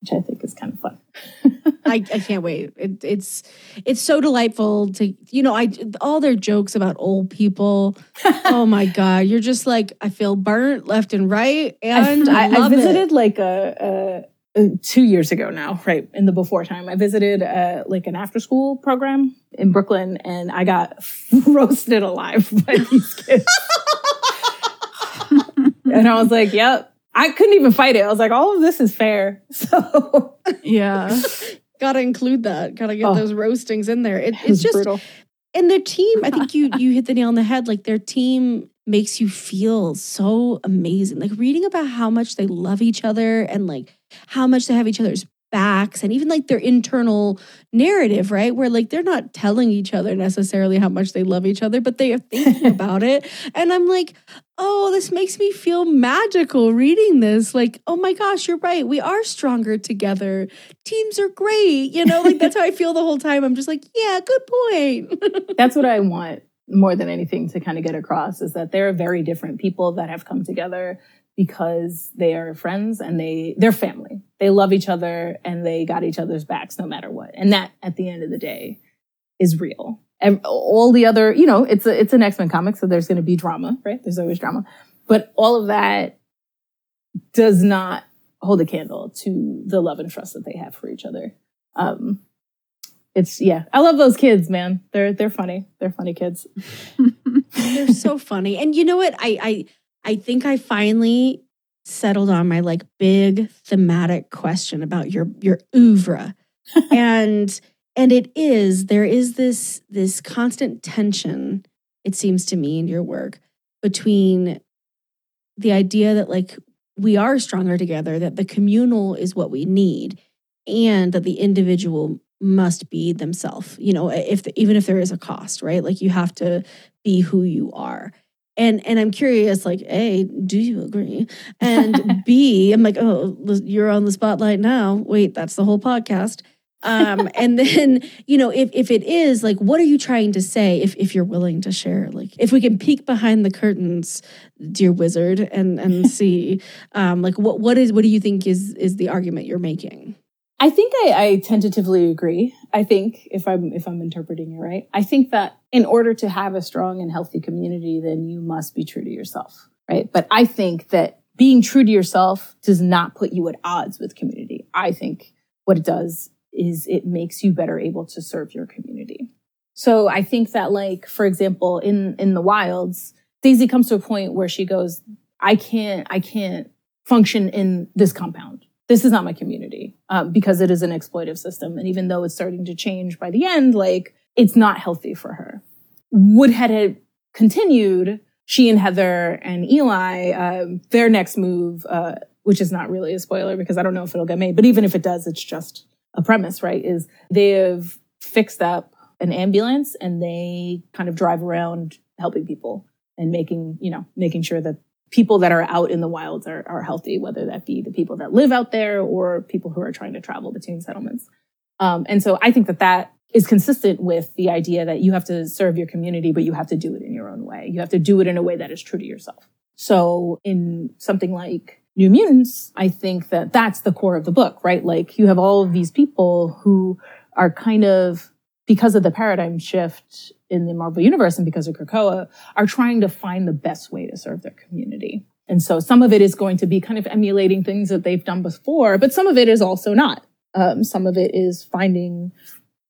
which I think is kind of fun. I, I can't wait. It, it's it's so delightful to you know I all their jokes about old people. oh my god, you're just like I feel burnt left and right, and I, I, I visited it. like a, a two years ago now, right in the before time. I visited uh, like an after school program in Brooklyn, and I got roasted alive by these kids. and I was like, "Yep." I couldn't even fight it. I was like, "All of this is fair." So yeah. Gotta include that. Gotta get Oh. those roastings in there. It, it it's just brutal. and their team. I think you you hit the nail on the head. Like their team makes you feel so amazing. Like reading about how much they love each other and like how much they have each other's backs and even like their internal narrative, right? Where like they're not telling each other necessarily how much they love each other, but they are thinking about it. And I'm like, oh, this makes me feel magical reading this. Like, oh my gosh, you're right. We are stronger together. Teams are great. You know, like that's how I feel the whole time. I'm just like, yeah, good point. That's what I want more than anything to kind of get across is that they're very different people that have come together because they are friends and they they're family. They love each other and they got each other's backs no matter what. And that at the end of the day is real. And all the other, you know, it's a it's an X-Men comic, so there's gonna be drama, right? There's always drama. But all of that does not hold a candle to the love and trust that they have for each other. Um, it's yeah, I love those kids, man. They're they're funny. They're funny kids. They're so funny. And you know what? I I I think I finally settled on my like big thematic question about your your oeuvre. and and it is there is this this constant tension it seems to me in your work between the idea that like we are stronger together that the communal is what we need and that the individual must be themselves you know if even if there is a cost right like you have to be who you are And and I'm curious, like, A, do you agree? And B, I'm like, oh, you're on the spotlight now. Wait, that's the whole podcast. Um, and then, you know, if if it is, like, what are you trying to say if if you're willing to share? Like if we can peek behind the curtains, dear wizard, and and see um like what what is what do you think is is the argument you're making? I think I, I, tentatively agree. I think if I'm if I'm interpreting it right, I think that in order to have a strong and healthy community, then you must be true to yourself, right? But I think that being true to yourself does not put you at odds with community. I think what it does is it makes you better able to serve your community. So I think that like for example in in the wilds, Daisy comes to a point where she goes, I can't I can't function in this compound this is not my community um, because it is an exploitive system. And even though it's starting to change by the end, like it's not healthy for her. Would had it continued, she and Heather and Eli, um, their next move, uh, which is not really a spoiler because I don't know if it'll get made, but even if it does, it's just a premise, right? Is they have fixed up an ambulance and they kind of drive around helping people and making, you know, making sure that people that are out in the wilds are, are healthy, whether that be the people that live out there or people who are trying to travel between settlements. Um, and so I think that that is consistent with the idea that you have to serve your community, but you have to do it in your own way. You have to do it in a way that is true to yourself. So in something like New Mutants, I think that that's the core of the book, right? Like you have all of these people who are kind of, because of the paradigm shift in the Marvel Universe and because of Krakoa are trying to find the best way to serve their community. And so some of it is going to be kind of emulating things that they've done before, but some of it is also not. Um, some of it is finding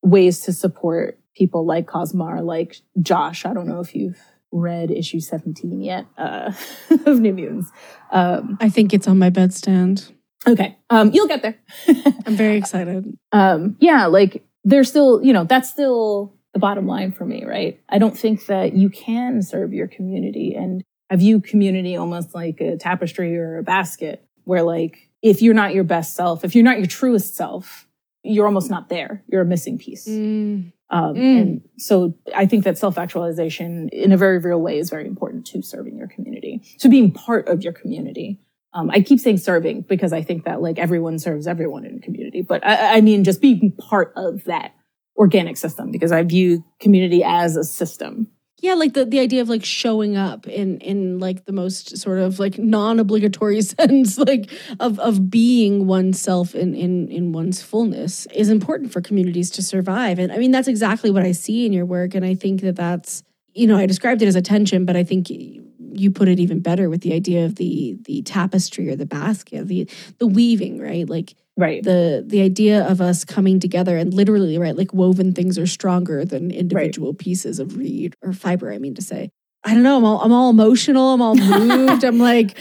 ways to support people like Cosmar, like Josh. I don't know if you've read issue 17 yet uh, of New Mutants. Um, I think it's on my bedstand. Okay. Um, you'll get there. I'm very excited. Um, yeah, like there's still, you know, that's still the bottom line for me, right? I don't think that you can serve your community. And I view community almost like a tapestry or a basket where like, if you're not your best self, if you're not your truest self, you're almost not there. You're a missing piece. Mm. Um, mm. And so I think that self actualization in a very real way is very important to serving your community, to being part of your community. Um, I keep saying serving because I think that like everyone serves everyone in a community, but I, I mean just being part of that organic system because I view community as a system. Yeah, like the, the idea of like showing up in in like the most sort of like non-obligatory sense, like of of being oneself in in in one's fullness is important for communities to survive. And I mean that's exactly what I see in your work and I think that that's you know, I described it as attention, but I think you put it even better with the idea of the the tapestry or the basket, the the weaving, right? Like right. The the idea of us coming together and literally right like woven things are stronger than individual right. pieces of reed or fiber i mean to say. I don't know i'm all, I'm all emotional i'm all moved. I'm like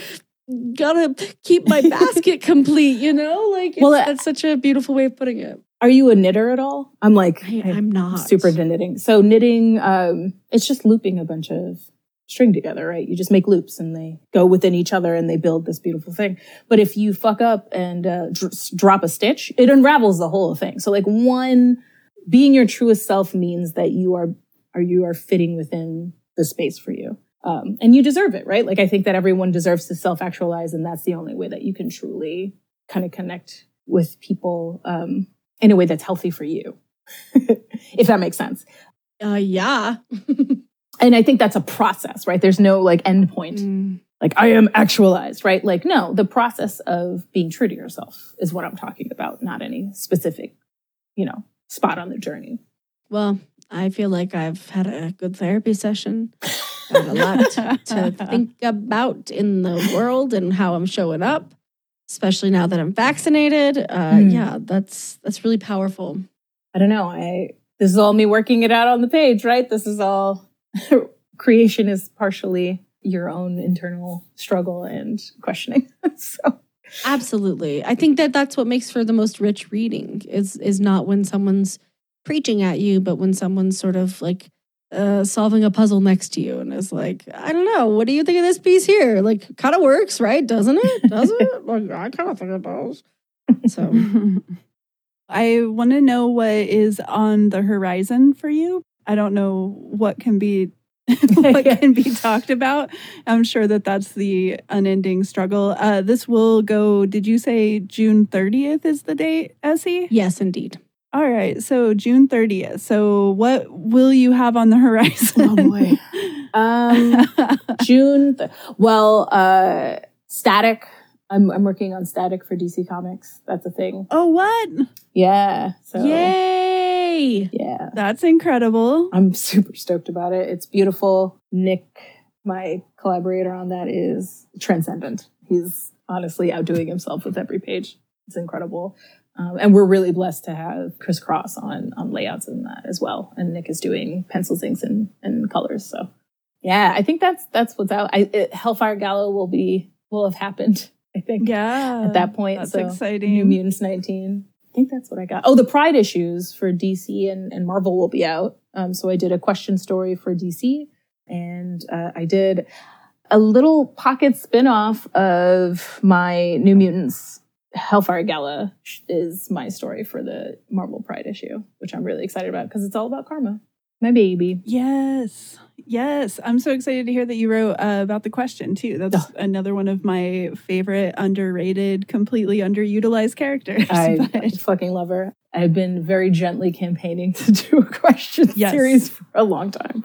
gotta keep my basket complete you know? Like well that's such a beautiful way of putting it. Are you a knitter at all? I'm like I, am not. super into knitting. So knitting um it's just looping a bunch of string together, right? You just make loops and they go within each other and they build this beautiful thing. But if you fuck up and uh, dr- drop a stitch, it unravels the whole thing. So like one, being your truest self means that you are, are you are fitting within the space for you. Um, and you deserve it, right? Like I think that everyone deserves to self actualize, and that's the only way that you can truly kind of connect with people um, in a way that's healthy for you, if that makes sense. Uh, yeah. and I think that's a process, right? There's no like end point. Mm. Like I am actualized, right? Like no, the process of being true to yourself is what I'm talking about, not any specific, you know, spot on the journey. Well, I feel like I've had a good therapy session. I have a lot to think about in the world and how I'm showing up, especially now that I'm vaccinated. Uh, mm. Yeah, that's that's really powerful. I don't know. I this is all me working it out on the page, right? This is all creation is partially your own internal struggle and questioning. so absolutely. I think that that's what makes for the most rich reading is is not when someone's preaching at you, but when someone's sort of like uh, solving a puzzle next to you and is like, I don't know, what do you think of this piece here? Like, kind of works, right? Doesn't it? Does it? like, I kind of think it does. So, I want to know what is on the horizon for you I don't know what can be what can be talked about. I'm sure that that's the unending struggle. Uh, this will go, did you say June 30th is the date, Essie? Yes, indeed. All right. So June 30th. So what will you have on the horizon? Oh boy. Um, June. Th- well, uh, Static. I'm I'm working on Static for DC Comics. That's a thing. oh, what? Yeah. So Yay! yeah, That's incredible. I'm super stoked about it. It's beautiful. Nick, my collaborator on that, is transcendent. He's honestly outdoing himself with every page. It's incredible. Um, and we're really blessed to have ChrisCross on on layouts in that as well. And Nick is doing pencils, inks, and, and colors. So yeah, I think that's that's what's out. I, it, Hellfire Gala will be will have happened. I think Yeah. at that point. That's so exciting. New Mutants 19. I think that's what I got. Oh, the Pride issues for DC and, and Marvel will be out. Um, so I did a question story for DC and uh, I did a little pocket spin-off of my New Mutants Hellfire Gala is my story for the Marvel Pride issue, which I'm really excited about because it's all about karma. My baby. Yes. Yes. I'm so excited to hear that you wrote uh, about the question too. That's Ugh. another one of my favorite, underrated, completely underutilized characters. I, fucking love her. I've been very gently campaigning to do a question Yes. series for a long time.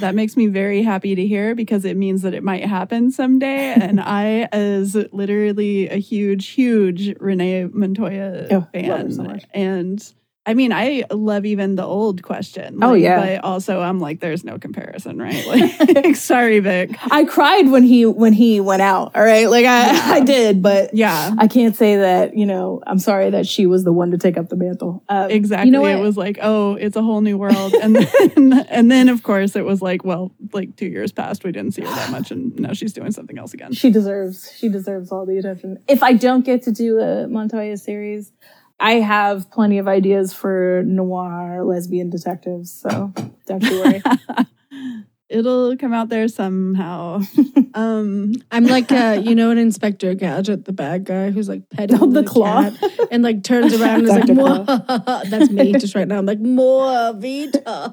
that makes me very happy to hear because it means that it might happen someday. and I, as literally a huge, huge Renee Montoya Oh, fan, so and I mean, I love even the old question. Oh, yeah. But also, I'm like, there's no comparison, right? Like, sorry, Vic. I cried when he when he went out. All right, like I, I did, but Yeah. I can't say that. You know, I'm sorry that she was the one to take up the mantle. Uh, Exactly. You know it was like, oh, it's a whole new world. And then and then of course it was like, well, like two years passed, we didn't see her that much and now she's doing something else again. she deserves she deserves all the attention. If I don't get to do a Montoya series, I have plenty of ideas for noir lesbian detectives. So don't you worry. It'll come out there somehow. um I'm like, uh, you know, an Inspector Gadget, the bad guy who's like petting the the, claw. cat and like turns around and is like, more. That's me just right now. I'm like, more Vita.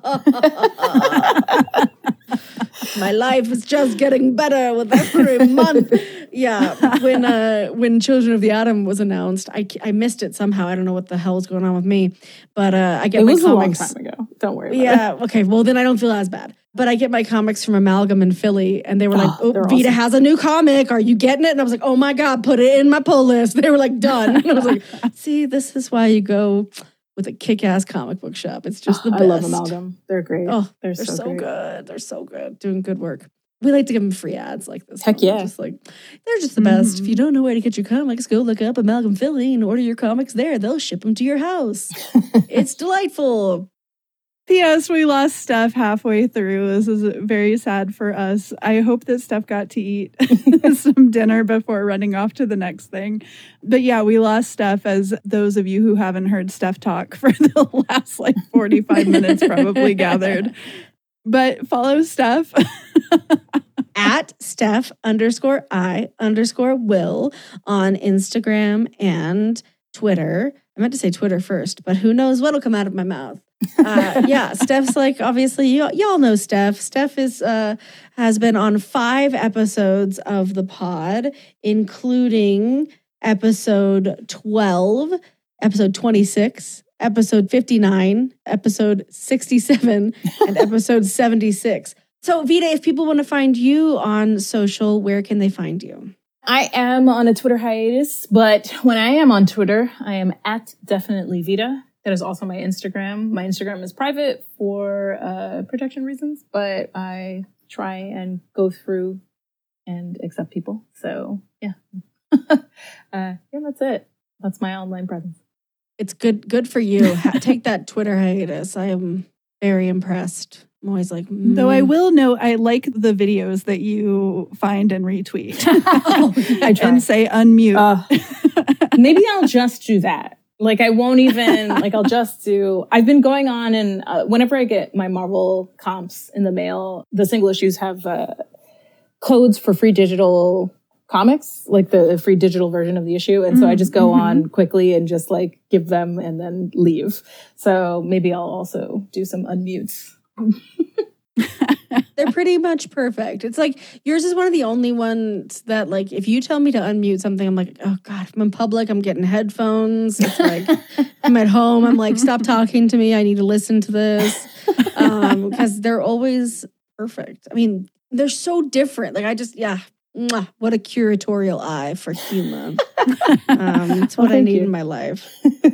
My life is just getting better with every month. Yeah, when uh, when Children of the Atom was announced, I, I missed it somehow. I don't know what the hell is going on with me, but uh, I get it my was a long time ago. Don't worry. About it. Yeah. Okay. Well, then I don't feel as bad. But I get my comics from Amalgam in Philly, and they were like, Oh, "Oh, Vita awesome. has a new comic. Are you getting it?" And I was like, "Oh my god, put it in my pull list." They were like, "Done." And I was like, "See, this is why you go with a kick-ass comic book shop. It's just the best. I best." love Amalgam. They're great. Oh, they're, They're so, so, good. They're so good. Doing good work. We like to give them free ads like this. Heck one. Yeah. Just like they're just the best. If you mm-hmm. don't know where to get your comics, go look up Amalgam Philly and order your comics there. They'll ship them to your house. it's delightful. P.S. We lost Steph halfway through. This is very sad for us. I hope that Steph got to eat some dinner before running off to the next thing. But yeah, we lost Steph, as those of you who haven't heard Steph talk for the last like 45 minutes probably gathered. But follow Steph. at Steph underscore I underscore Will on Instagram and Twitter. I meant to say Twitter first, but who knows what'll come out of my mouth. Uh, yeah, Steph's like obviously you y'all know Steph. Steph is uh, has been on five episodes of the pod, including episode twelve, episode twenty six, episode fifty nine, episode sixty seven, and episode seventy six. So, Vita, if people want to find you on social, where can they find you? I am on a Twitter hiatus, but when I am on Twitter, I am at definitely Vita. That is also my Instagram. My Instagram is private for uh, protection reasons, but I try and go through and accept people. So yeah, uh, yeah, that's it. That's my online presence. It's good good for you. Take that Twitter hiatus. I am very impressed. I'm always like, Though I mm. will note, I like the videos that you find and retweet I try. and say unmute. Uh, maybe I'll just do that. Like I won't even like I'll just do. I've been going on and uh, whenever I get my Marvel comps in the mail, the single issues have uh, codes for free digital comics, like the free digital version of the issue, and so I just go Mhm. on quickly and just like give them and then leave. So maybe I'll also do some unmutes. They're pretty much perfect. It's like yours is one of the only ones that, like, if you tell me to unmute something, I'm like, oh God, I'm in public, I'm getting headphones. It's like, I'm at home, I'm like, stop talking to me. I need to listen to this. Um, because they're always perfect. I mean, they're so different. Like, I just, yeah, mwah, what a curatorial eye for humor. Um, it's what I need you. in my life.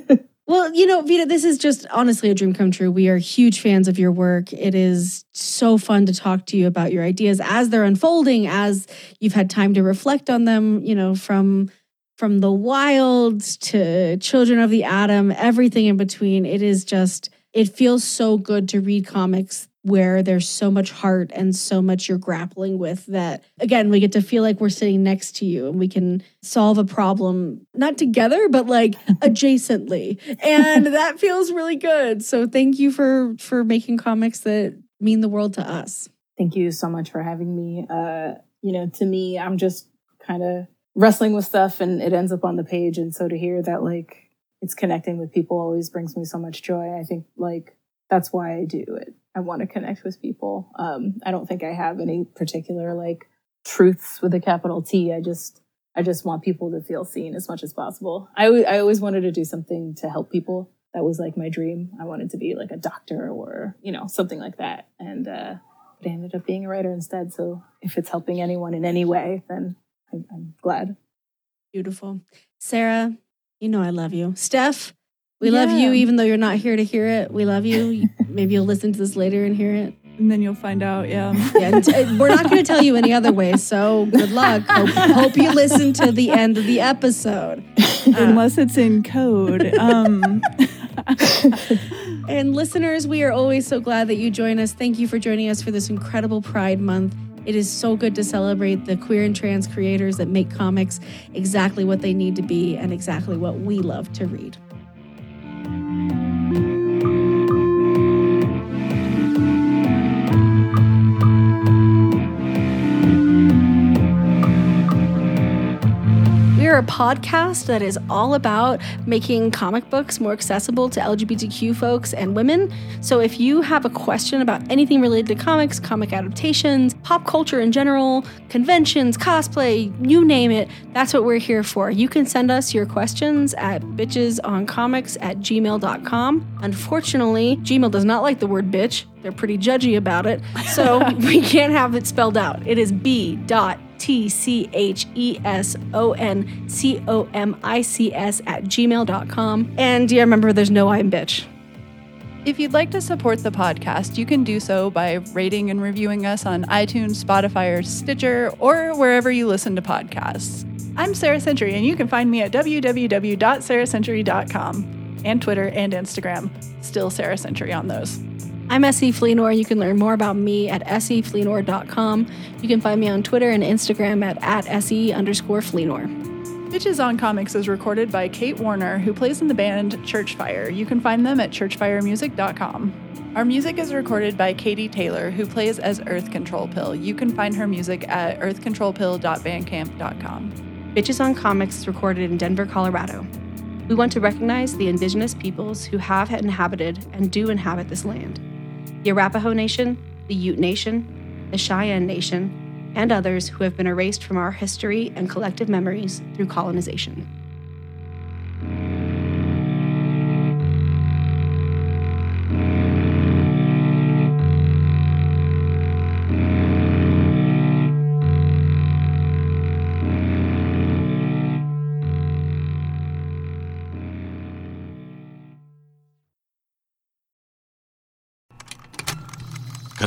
Well, you know, Vita, this is just honestly a dream come true. We are huge fans of your work. It is so fun to talk to you about your ideas as they're unfolding, as you've had time to reflect on them, you know, from from the wild to children of the atom, everything in between. It is just it feels so good to read comics where there's so much heart and so much you're grappling with that again we get to feel like we're sitting next to you and we can solve a problem not together but like adjacently and that feels really good so thank you for for making comics that mean the world to us Thank you so much for having me. Uh, you know, to me, I'm just kind of wrestling with stuff and it ends up on the page. And so to hear that, like, it's connecting with people always brings me so much joy. I think, like, that's why I do it. I want to connect with people. Um, I don't think I have any particular, like, truths with a capital T. I just, I just want people to feel seen as much as possible. I, I always wanted to do something to help people. That was like my dream. I wanted to be like a doctor or, you know, something like that. And, uh, but I ended up being a writer instead. So if it's helping anyone in any way, then I'm, I'm glad. beautiful sara you know i love you steph we love you even though you're not here to hear it we love you maybe you'll listen to this later and hear it And then you'll find out, yeah. Yeah, t- we're not going to tell you any other way. So good luck. Hope, hope you listen to the end of the episode. Unless it's in code. Um, And listeners, we are always so glad that you join us. Thank you for joining us for this incredible Pride Month. It is so good to celebrate the queer and trans creators that make comics exactly what they need to be and exactly what we love to read. A podcast that is all about making comic books more accessible to LGBTQ folks and women. So if you have a question about anything related to comics, comic adaptations, pop culture in general, conventions, cosplay, you name it, that's what we're here for. You can send us your questions at bitchesoncomics at gmail.com. Unfortunately, Gmail does not like the word bitch. They're pretty judgy about it. So we can't have it spelled out. It is B dot T C H E S O N C O M I C S at gmail.com. And yeah, remember, there's no I'm bitch. If you'd like to support the podcast, you can do so by rating and reviewing us on iTunes, Spotify, or Stitcher, or wherever you listen to podcasts. I'm Sara Century, and you can find me at www.saracentury.com and Twitter and Instagram. Still Sara Century on those. I'm SE Fleenor. You can learn more about me at sefleenor.com. You can find me on Twitter and Instagram at, at se underscore Fleenor. Bitches on Comics is recorded by Kate Warner, who plays in the band Churchfire. You can find them at churchfiremusic.com. Our music is recorded by Katie Taylor, who plays as Earth Control Pill. You can find her music at earthcontrolpill.bandcamp.com. Bitches on Comics is recorded in Denver, Colorado. We want to recognize the indigenous peoples who have inhabited and do inhabit this land the Arapaho Nation, the Ute Nation, the Cheyenne Nation, and others who have been erased from our history and collective memories through colonization.